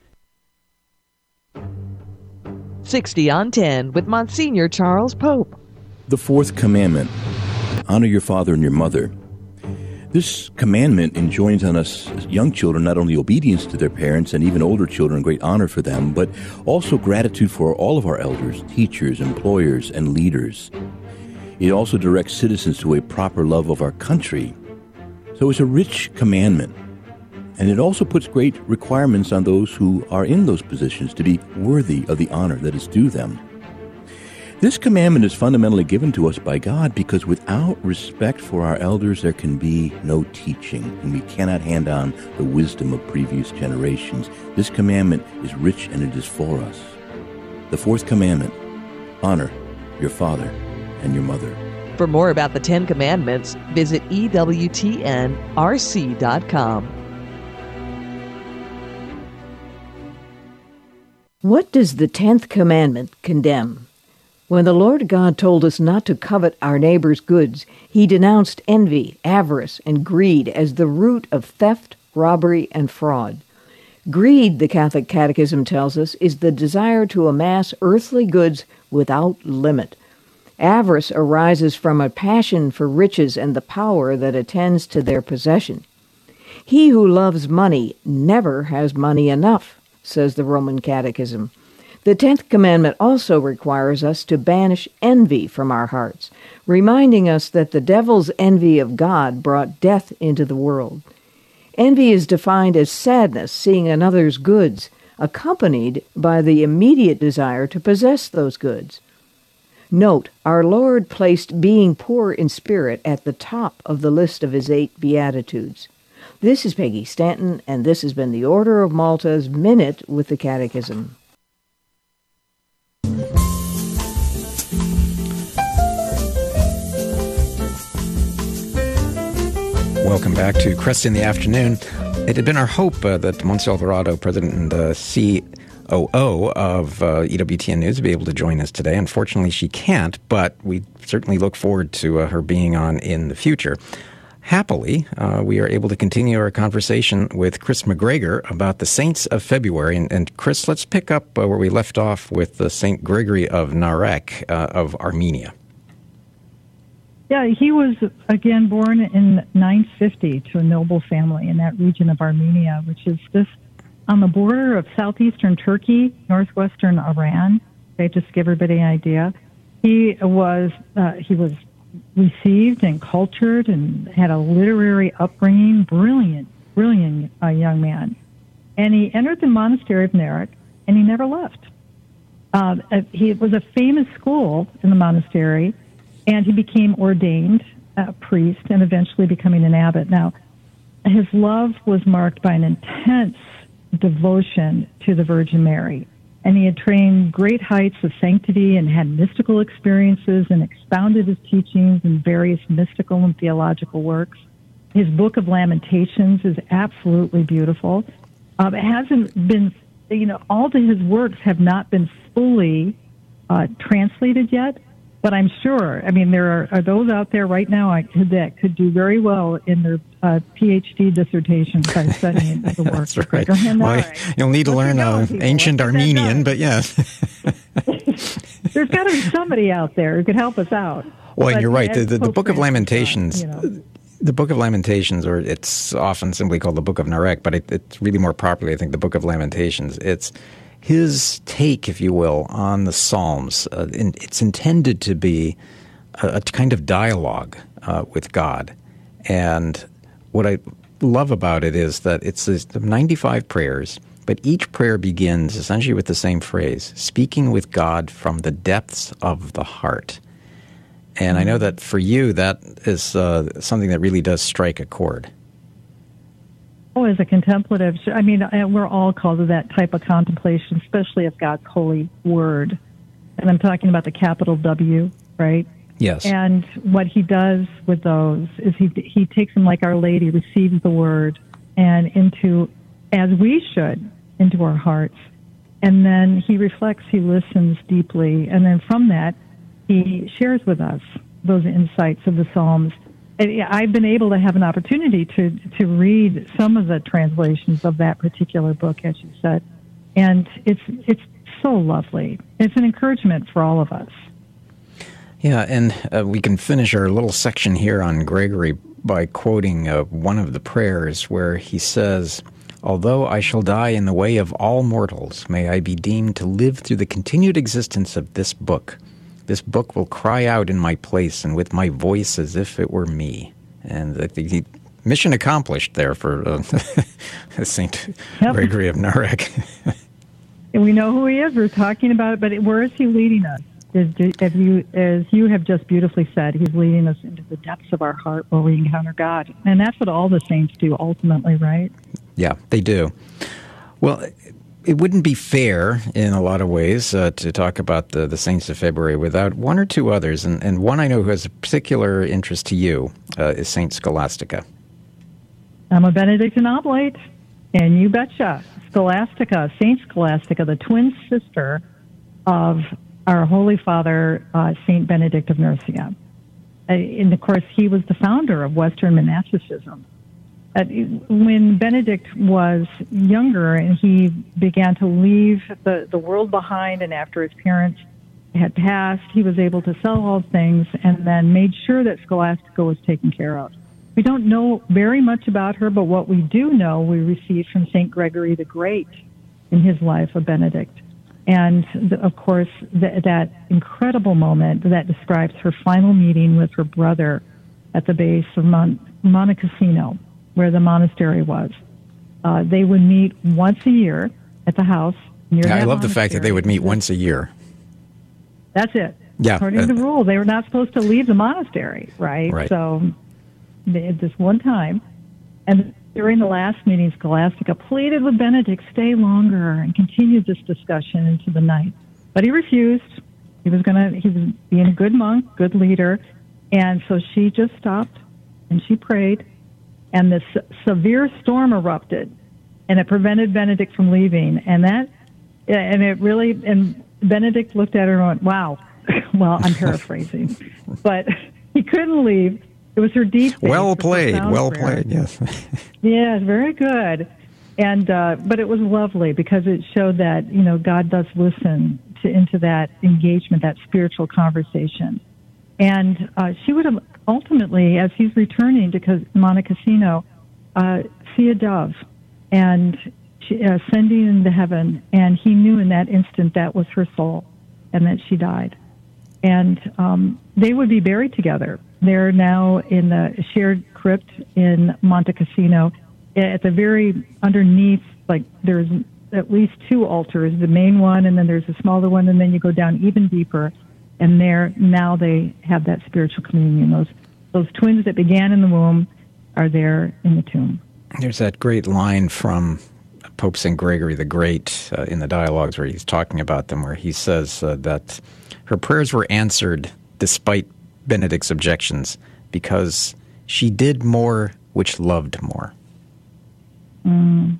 60 on 10 with Monsignor Charles Pope. The fourth commandment honor your father and your mother. This commandment enjoins on us young children not only obedience to their parents and even older children, great honor for them, but also gratitude for all of our elders, teachers, employers, and leaders. It also directs citizens to a proper love of our country. So it's a rich commandment. And it also puts great requirements on those who are in those positions to be worthy of the honor that is due them. This commandment is fundamentally given to us by God because without respect for our elders, there can be no teaching, and we cannot hand on the wisdom of previous generations. This commandment is rich and it is for us. The fourth commandment honor your father and your mother. For more about the Ten Commandments, visit EWTNRC.com. What does the tenth commandment condemn? When the Lord God told us not to covet our neighbor's goods, he denounced envy, avarice, and greed as the root of theft, robbery, and fraud. Greed, the Catholic Catechism tells us, is the desire to amass earthly goods without limit. Avarice arises from a passion for riches and the power that attends to their possession. He who loves money never has money enough, says the Roman Catechism. The tenth commandment also requires us to banish envy from our hearts, reminding us that the devil's envy of God brought death into the world. Envy is defined as sadness seeing another's goods, accompanied by the immediate desire to possess those goods. Note, our Lord placed being poor in spirit at the top of the list of his eight Beatitudes. This is Peggy Stanton, and this has been the Order of Malta's Minute with the Catechism. Welcome back to Kresta in the Afternoon. It had been our hope uh, that Montse Alvarado, President and uh, COO of uh, EWTN News, would be able to join us today. Unfortunately, she can't, but we certainly look forward to uh, her being on in the future. Happily, uh, we are able to continue our conversation with Kris McGregor about the Saints of February. And, and Kris, let's pick up uh, where we left off with the Saint Gregory of Narek of Armenia. Yeah, he was again born in 950 to a noble family in that region of Armenia, which is just on the border of southeastern Turkey, northwestern Iran. They just give everybody an idea. He was uh, he was received and cultured and had a literary upbringing. Brilliant, brilliant uh, young man. And he entered the monastery of Narek, and he never left. Uh, he was a famous school in the monastery and he became ordained a priest and eventually becoming an abbot. Now, his love was marked by an intense devotion to the Virgin Mary. And he had trained great heights of sanctity and had mystical experiences and expounded his teachings in various mystical and theological works. His book of Lamentations is absolutely beautiful. Um, it hasn't been, you know, all of his works have not been fully uh, translated yet, but I'm sure. I mean, there are, are those out there right now that could do very well in their uh, PhD dissertation by studying the work. That's right. Well, you'll need to learn uh, ancient Armenian, but yes. There's got to be somebody out there who could help us out. Well, but you're right. The, the, the Book of Lamentations. Done, you know. The Book of Lamentations, or it's often simply called the Book of Narek, but it, it's really more properly, I think, the Book of Lamentations. It's his take, if you will, on the Psalms. Uh, in, it's intended to be a, a kind of dialogue uh, with God. And what I love about it is that it's 95 prayers, but each prayer begins essentially with the same phrase speaking with God from the depths of the heart. And I know that for you, that is uh, something that really does strike a chord. Oh, as a contemplative, I mean, we're all called to that type of contemplation, especially of God's holy word. And I'm talking about the capital W, right? Yes. And what he does with those is he he takes them like Our Lady receives the word and into as we should into our hearts. And then he reflects, he listens deeply, and then from that he shares with us those insights of the Psalms. I've been able to have an opportunity to to read some of the translations of that particular book, as you said, and it's it's so lovely. It's an encouragement for all of us. Yeah, and uh, we can finish our little section here on Gregory by quoting uh, one of the prayers where he says, Although I shall die in the way of all mortals, may I be deemed to live through the continued existence of this book. This book will cry out in my place and with my voice as if it were me. And the, mission accomplished there for uh, Saint yep. Gregory of Narek. and we know who he is. We're talking about it, but where is he leading us? As, you, as you have just beautifully said, he's leading us into the depths of our heart where we encounter God. And that's what all the saints do ultimately, right? Yeah, they do. Well, it wouldn't be fair in a lot of ways uh, to talk about the, the Saints of February without one or two others. And, and one I know who has a particular interest to you uh, is Saint Scholastica. I'm a Benedictine Oblate, and you betcha. Scholastica, Saint Scholastica, the twin sister of our Holy Father, uh, Saint Benedict of Nursia. Uh, and of course, he was the founder of Western monasticism. Uh, when Benedict was younger and he began to leave the, the world behind, and after his parents had passed, he was able to sell all things and then made sure that Scholastica was taken care of. We don't know very much about her, but what we do know we received from St. Gregory the Great in his life of Benedict. And the, of course, the, that incredible moment that describes her final meeting with her brother at the base of Mon- Monte Cassino, where the monastery was. Uh, they would meet once a year at the house. Near yeah, I love the fact that they would meet once a year. That's it. Yeah. According uh, to the rule, they were not supposed to leave the monastery, right? Right. So, they, had this one time, and during the last meeting, Scholastica pleaded with Benedict stay longer and continued this discussion into the night, but he refused. He was going to. He was being a good monk, good leader, and so she just stopped and she prayed, and this severe storm erupted, and it prevented Benedict from leaving. And that, and it really, and Benedict looked at her and went, "Wow." well, I'm paraphrasing, but he couldn't leave. It was her deep. Well played. Well prayer. played. Yes. yes, very good. And uh, but it was lovely because it showed that you know God does listen to into that engagement, that spiritual conversation. And uh, she would have ultimately, as he's returning to Monte Cassino, uh, see a dove and she, uh, ascending into heaven. And he knew in that instant that was her soul and that she died. And um, they would be buried together. They're now in the shared crypt in Monte Cassino. At the very underneath, like there's at least two altars, the main one, and then there's a smaller one, and then you go down even deeper. And there, now they have that spiritual communion. Those those twins that began in the womb are there in the tomb. There's that great line from Pope St. Gregory the Great uh, in the dialogues where he's talking about them, where he says uh, that her prayers were answered despite Benedict's objections because she did more which loved more. Mm.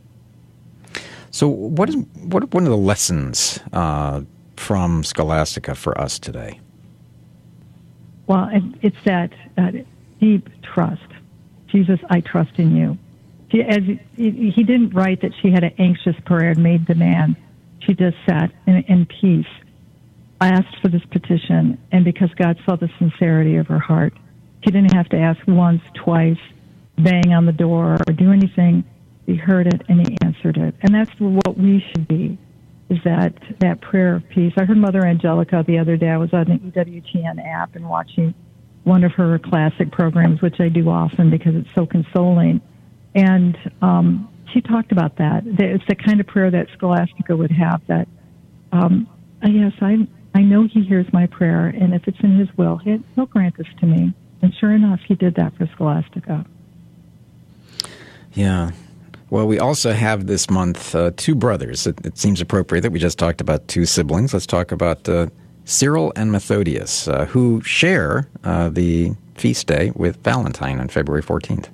So, what is what are one of the lessons uh, from Scholastica for us today? Well, it's that deep trust. Jesus, I trust in you. She, as he didn't write that she had an anxious prayer and made demand. She just sat in, in peace, asked for this petition, and because God saw the sincerity of her heart, she didn't have to ask once, twice, bang on the door, or do anything. He heard it and he answered it, and that's what we should be is that that prayer of peace. I heard Mother Angelica the other day. I was on the EWTN app and watching one of her classic programs, which I do often because it's so consoling. And um, she talked about that. It's the kind of prayer that Scholastica would have. That um, uh, yes, I I know He hears my prayer, and if it's in His will, He'll grant this to me. And sure enough, He did that for Scholastica. Yeah, well, we also have this month uh, two brothers. It, it, seems appropriate that we just talked about two siblings. Let's talk about uh, Cyril and Methodius, uh, who share uh, the feast day with Valentine on February 14th.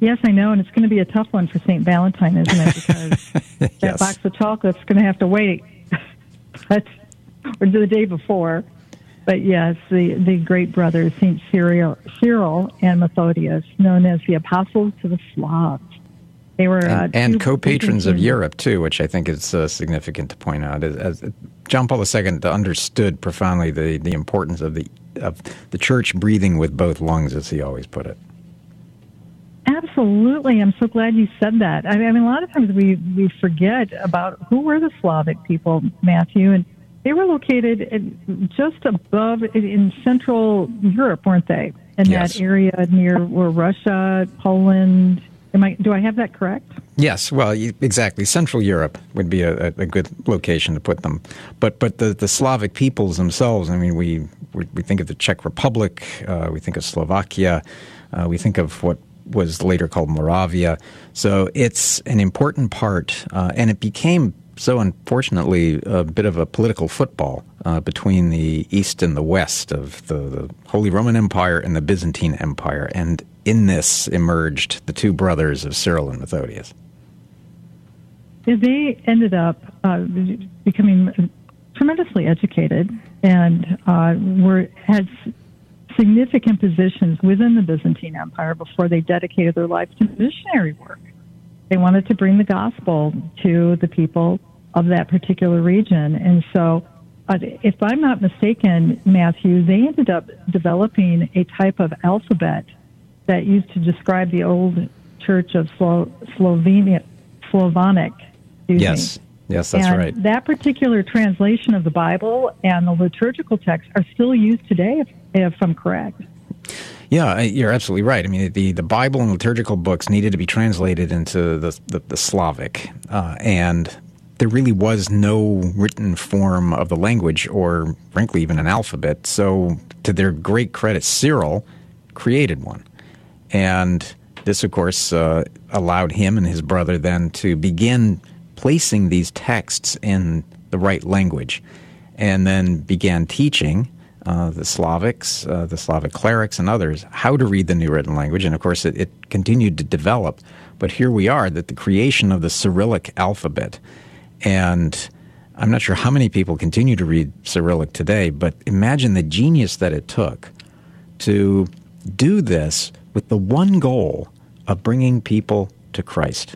Yes, I know, and it's going to be a tough one for St. Valentine, isn't it? Because yes. that box of chocolate's is going to have to wait. but, or the day before. But yes, the, the great brothers, St. Cyril, Cyril and Methodius, known as the apostles to the Slavs. They were and, uh, and co-patrons of Europe too, which I think is uh, significant to point out. As, as John Paul II understood profoundly the, the importance of the of the church breathing with both lungs, as he always put it. Absolutely, I'm so glad you said that. I mean, a lot of times we we forget about who were the Slavic people, Matthew, and they were located in, just above in Central Europe, weren't they? In yes. that area near where Russia, Poland. Am I? Do I have that correct? Yes, well, exactly. Central Europe would be a, a, good location to put them, but but the, the Slavic peoples themselves. I mean, we we, we think of the Czech Republic, uh, we think of Slovakia, uh, we think of what was later called Moravia. So it's an important part, uh, and it became so unfortunately a bit of a political football uh, between the East and the West of the, the, Holy Roman Empire and the Byzantine Empire. And in this emerged the two brothers of Cyril and Methodius. They ended up uh, becoming tremendously educated and uh, were had significant positions within the Byzantine Empire before they dedicated their lives to missionary work. They wanted to bring the gospel to the people of that particular region. And so, uh, if I'm not mistaken, Matthew, they ended up developing a type of alphabet that used to describe the old church of Slo- Slovenia, Slavonic. Yes. Me. Yes, that's and right. That particular translation of the Bible and the liturgical text are still used today, if, I'm correct. Yeah, you're absolutely right. I mean, the, the Bible and liturgical books needed to be translated into the, the, the Slavic, uh, and there really was no written form of the language or, frankly, even an alphabet. So, to their great credit, Cyril created one. And this, of course, uh, allowed him and his brother then to begin placing these texts in the right language and then began teaching uh, the Slavics, uh, the Slavic clerics, and others how to read the new written language. And of course, it, it, continued to develop. But here we are, that the creation of the Cyrillic alphabet. And I'm not sure how many people continue to read Cyrillic today, but imagine the genius that it took to do this with the one goal of bringing people to Christ.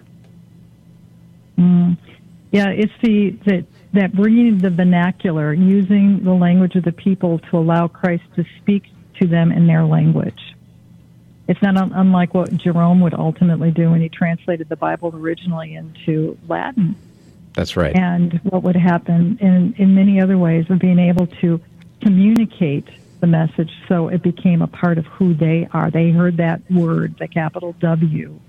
Mm. Yeah, it's the that that bringing the vernacular, using the language of the people to allow Christ to speak to them in their language. It's not un- unlike what Jerome would ultimately do when he translated the Bible originally into Latin. That's right. And what would happen in, in many other ways of being able to communicate the message so it became a part of who they are. They heard that word, the capital W,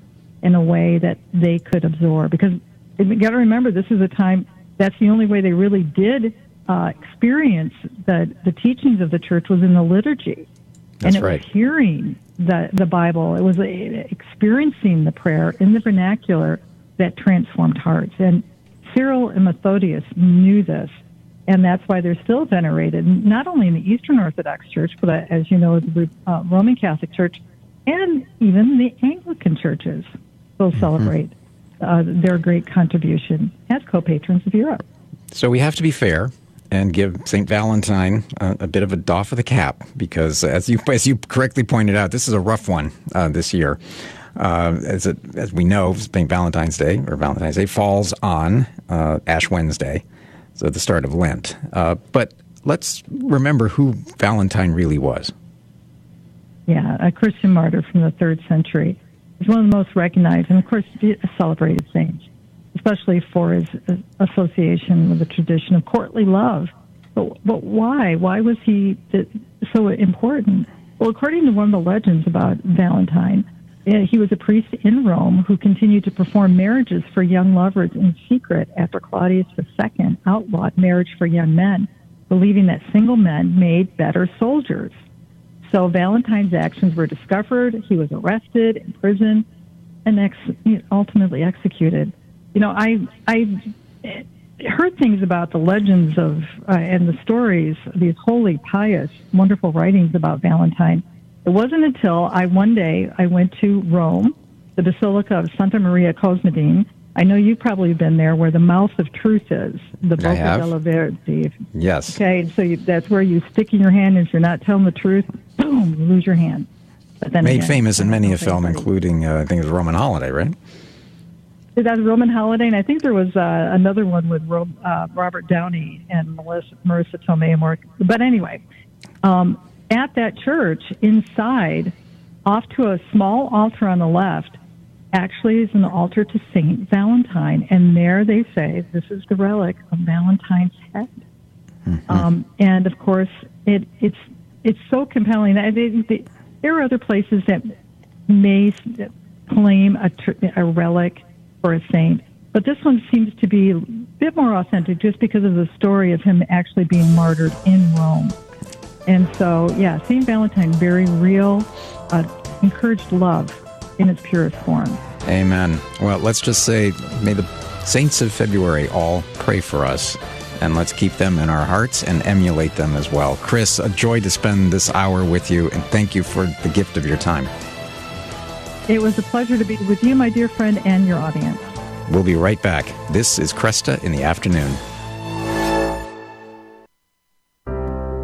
in a way that they could absorb. Because you got to remember, this is a time that's the only way they really did uh, experience the the teachings of the church was in the liturgy, That's and it right. was hearing the the Bible. It was uh, experiencing the prayer in the vernacular that transformed hearts. And Cyril and Methodius knew this, and that's why they're still venerated, not only in the Eastern Orthodox Church, but uh, as you know, the uh, Roman Catholic Church, and even the Anglican churches will mm-hmm. celebrate uh, their great contribution as co-patrons of Europe. So we have to be fair and give St. Valentine uh, a bit of a doff of the cap because, as you as you correctly pointed out, this is a rough one uh, this year. Uh, as it, as we know, St. Valentine's Day or Valentine's Day falls on uh, Ash Wednesday, so the start of Lent. Uh, but let's remember who Valentine really was. Yeah, a Christian martyr from the third century. He's one of the most recognized and, of course, celebrated saints, especially for his uh, association with the tradition of courtly love. But, but why? Why was he so important? Well, according to one of the legends about Valentine, uh, he was a priest in Rome who continued to perform marriages for young lovers in secret after Claudius II outlawed marriage for young men, believing that single men made better soldiers. So Valentine's actions were discovered. He was arrested, imprisoned, and ex- ultimately executed. You know, I, I, heard things about the legends of uh, and the stories, these holy, pious, wonderful writings about Valentine. It wasn't until I one day I went to Rome, the Basilica of Santa Maria Cosmedin. I know you've probably been there, where the mouth of truth is, the Boca della Verdi. Yes. Okay, so you, that's where you stick in your hand, and if you're not telling the truth, boom, you lose your hand. But then Made again, famous in many a film, including, uh, I think it was Roman Holiday, right? That's Roman Holiday, and I think there was uh, another one with Ro- uh, Robert Downey and Melissa, Marisa Tomei. More, but anyway, um, at that church, inside, off to a small altar on the left, actually is an altar to Saint Valentine, and there they say this is the relic of Valentine's head. Um, and of course, it, it's it's so compelling. that they, they, there are other places that may claim a, a relic or a saint, but this one seems to be a bit more authentic, just because of the story of him actually being martyred in Rome. And so, yeah, Saint Valentine, very real, uh, encouraged love in its purest form. Amen. Well, let's just say, may the saints of February all pray for us, and let's keep them in our hearts and emulate them as well. Kris, a joy to spend this hour with you, and thank you for the gift of your time. It was a pleasure to be with you, my dear friend, and your audience. We'll be right back. This is Kresta in the afternoon.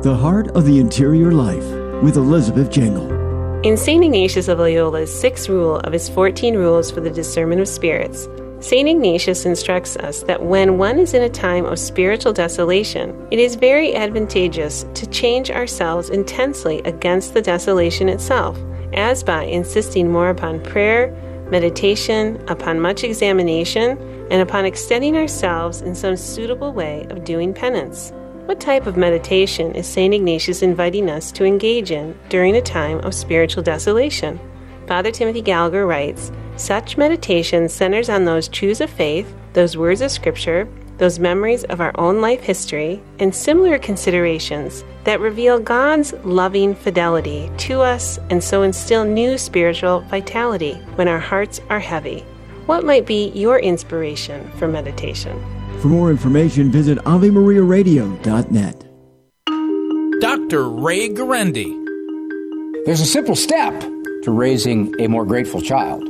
The Heart of the Interior Life with Elizabeth Jangle. In St. Ignatius of Loyola's sixth rule of his 14 rules for the discernment of spirits, St. Ignatius instructs us that when one is in a time of spiritual desolation, it is very advantageous to change ourselves intensely against the desolation itself, as by insisting more upon prayer, meditation, upon much examination, and upon extending ourselves in some suitable way of doing penance. What type of meditation is St. Ignatius inviting us to engage in during a time of spiritual desolation? Father Timothy Gallagher writes Such meditation centers on those truths of faith, those words of Scripture, those memories of our own life history, and similar considerations that reveal God's loving fidelity to us and so instill new spiritual vitality when our hearts are heavy. What might be your inspiration for meditation? For more information, visit AveMariaRadio.net. Dr. Ray Guarendi. There's a simple step to raising a more grateful child.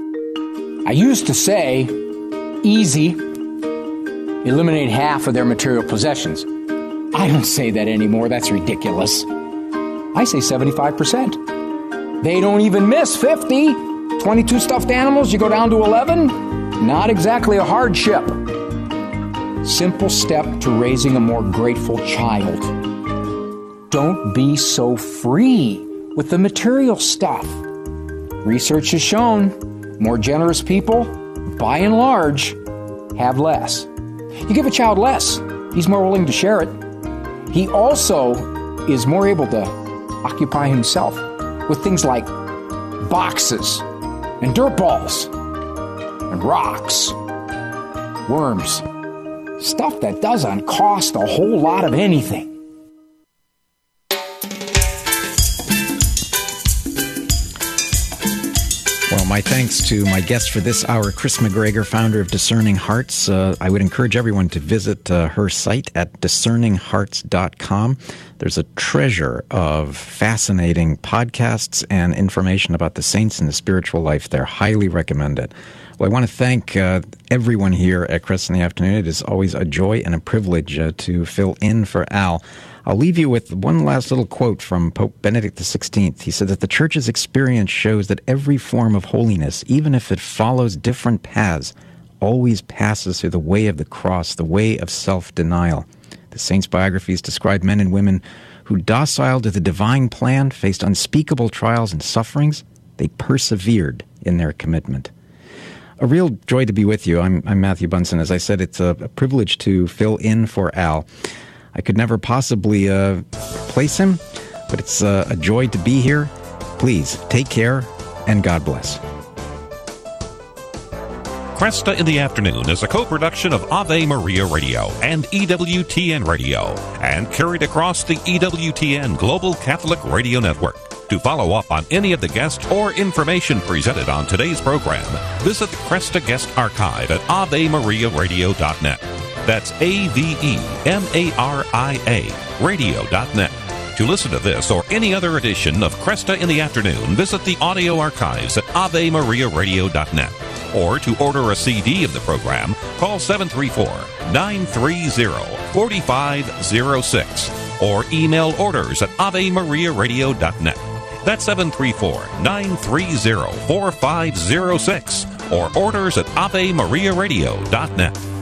I used to say, easy, eliminate half of their material possessions. I don't say that anymore, that's ridiculous. I say 75%. They don't even miss 50. 22 stuffed animals, you go down to 11? Not exactly a hardship. Simple step to raising a more grateful child. Don't be so free with the material stuff. Research has shown more generous people, by and large, have less. You give a child less, he's more willing to share it. He also is more able to occupy himself with things like boxes and dirt balls and rocks, worms, stuff that doesn't cost a whole lot of anything. Well, my thanks to my guest for this hour, Kris McGregor, founder of Discerning Hearts. Uh, I would encourage everyone to visit uh, her site at discerninghearts.com. There's a treasure of fascinating podcasts and information about the saints and the spiritual life there. Highly recommend it. Well, I want to thank uh, everyone here at Kresta in the Afternoon. It is always a joy and a privilege uh, to fill in for Al. I'll leave you with one last little quote from Pope Benedict XVI. He said that the Church's experience shows that every form of holiness, even if it follows different paths, always passes through the way of the cross, the way of self denial. The saints' biographies describe men and women who, docile to the divine plan, faced unspeakable trials and sufferings. They persevered in their commitment. A real joy to be with you. I'm, I'm Matthew Bunson. As I said, it's a, a privilege to fill in for Al. I could never possibly uh, place him, but it's uh, a joy to be here. Please take care and God bless. Kresta in the Afternoon is a co production of Ave Maria Radio and EWTN Radio and carried across the EWTN Global Catholic Radio Network. To follow up on any of the guests or information presented on today's program, visit the Kresta Guest Archive at AveMariaRadio.net. That's A V E M A R I A radio.net. To listen to this or any other edition of Kresta in the Afternoon, visit the audio archives at AveMariaRadio.net. Or to order a CD of the program, call 734 930 4506 or email orders at AveMariaRadio.net. That's 734 930 4506 or orders at AveMariaRadio.net.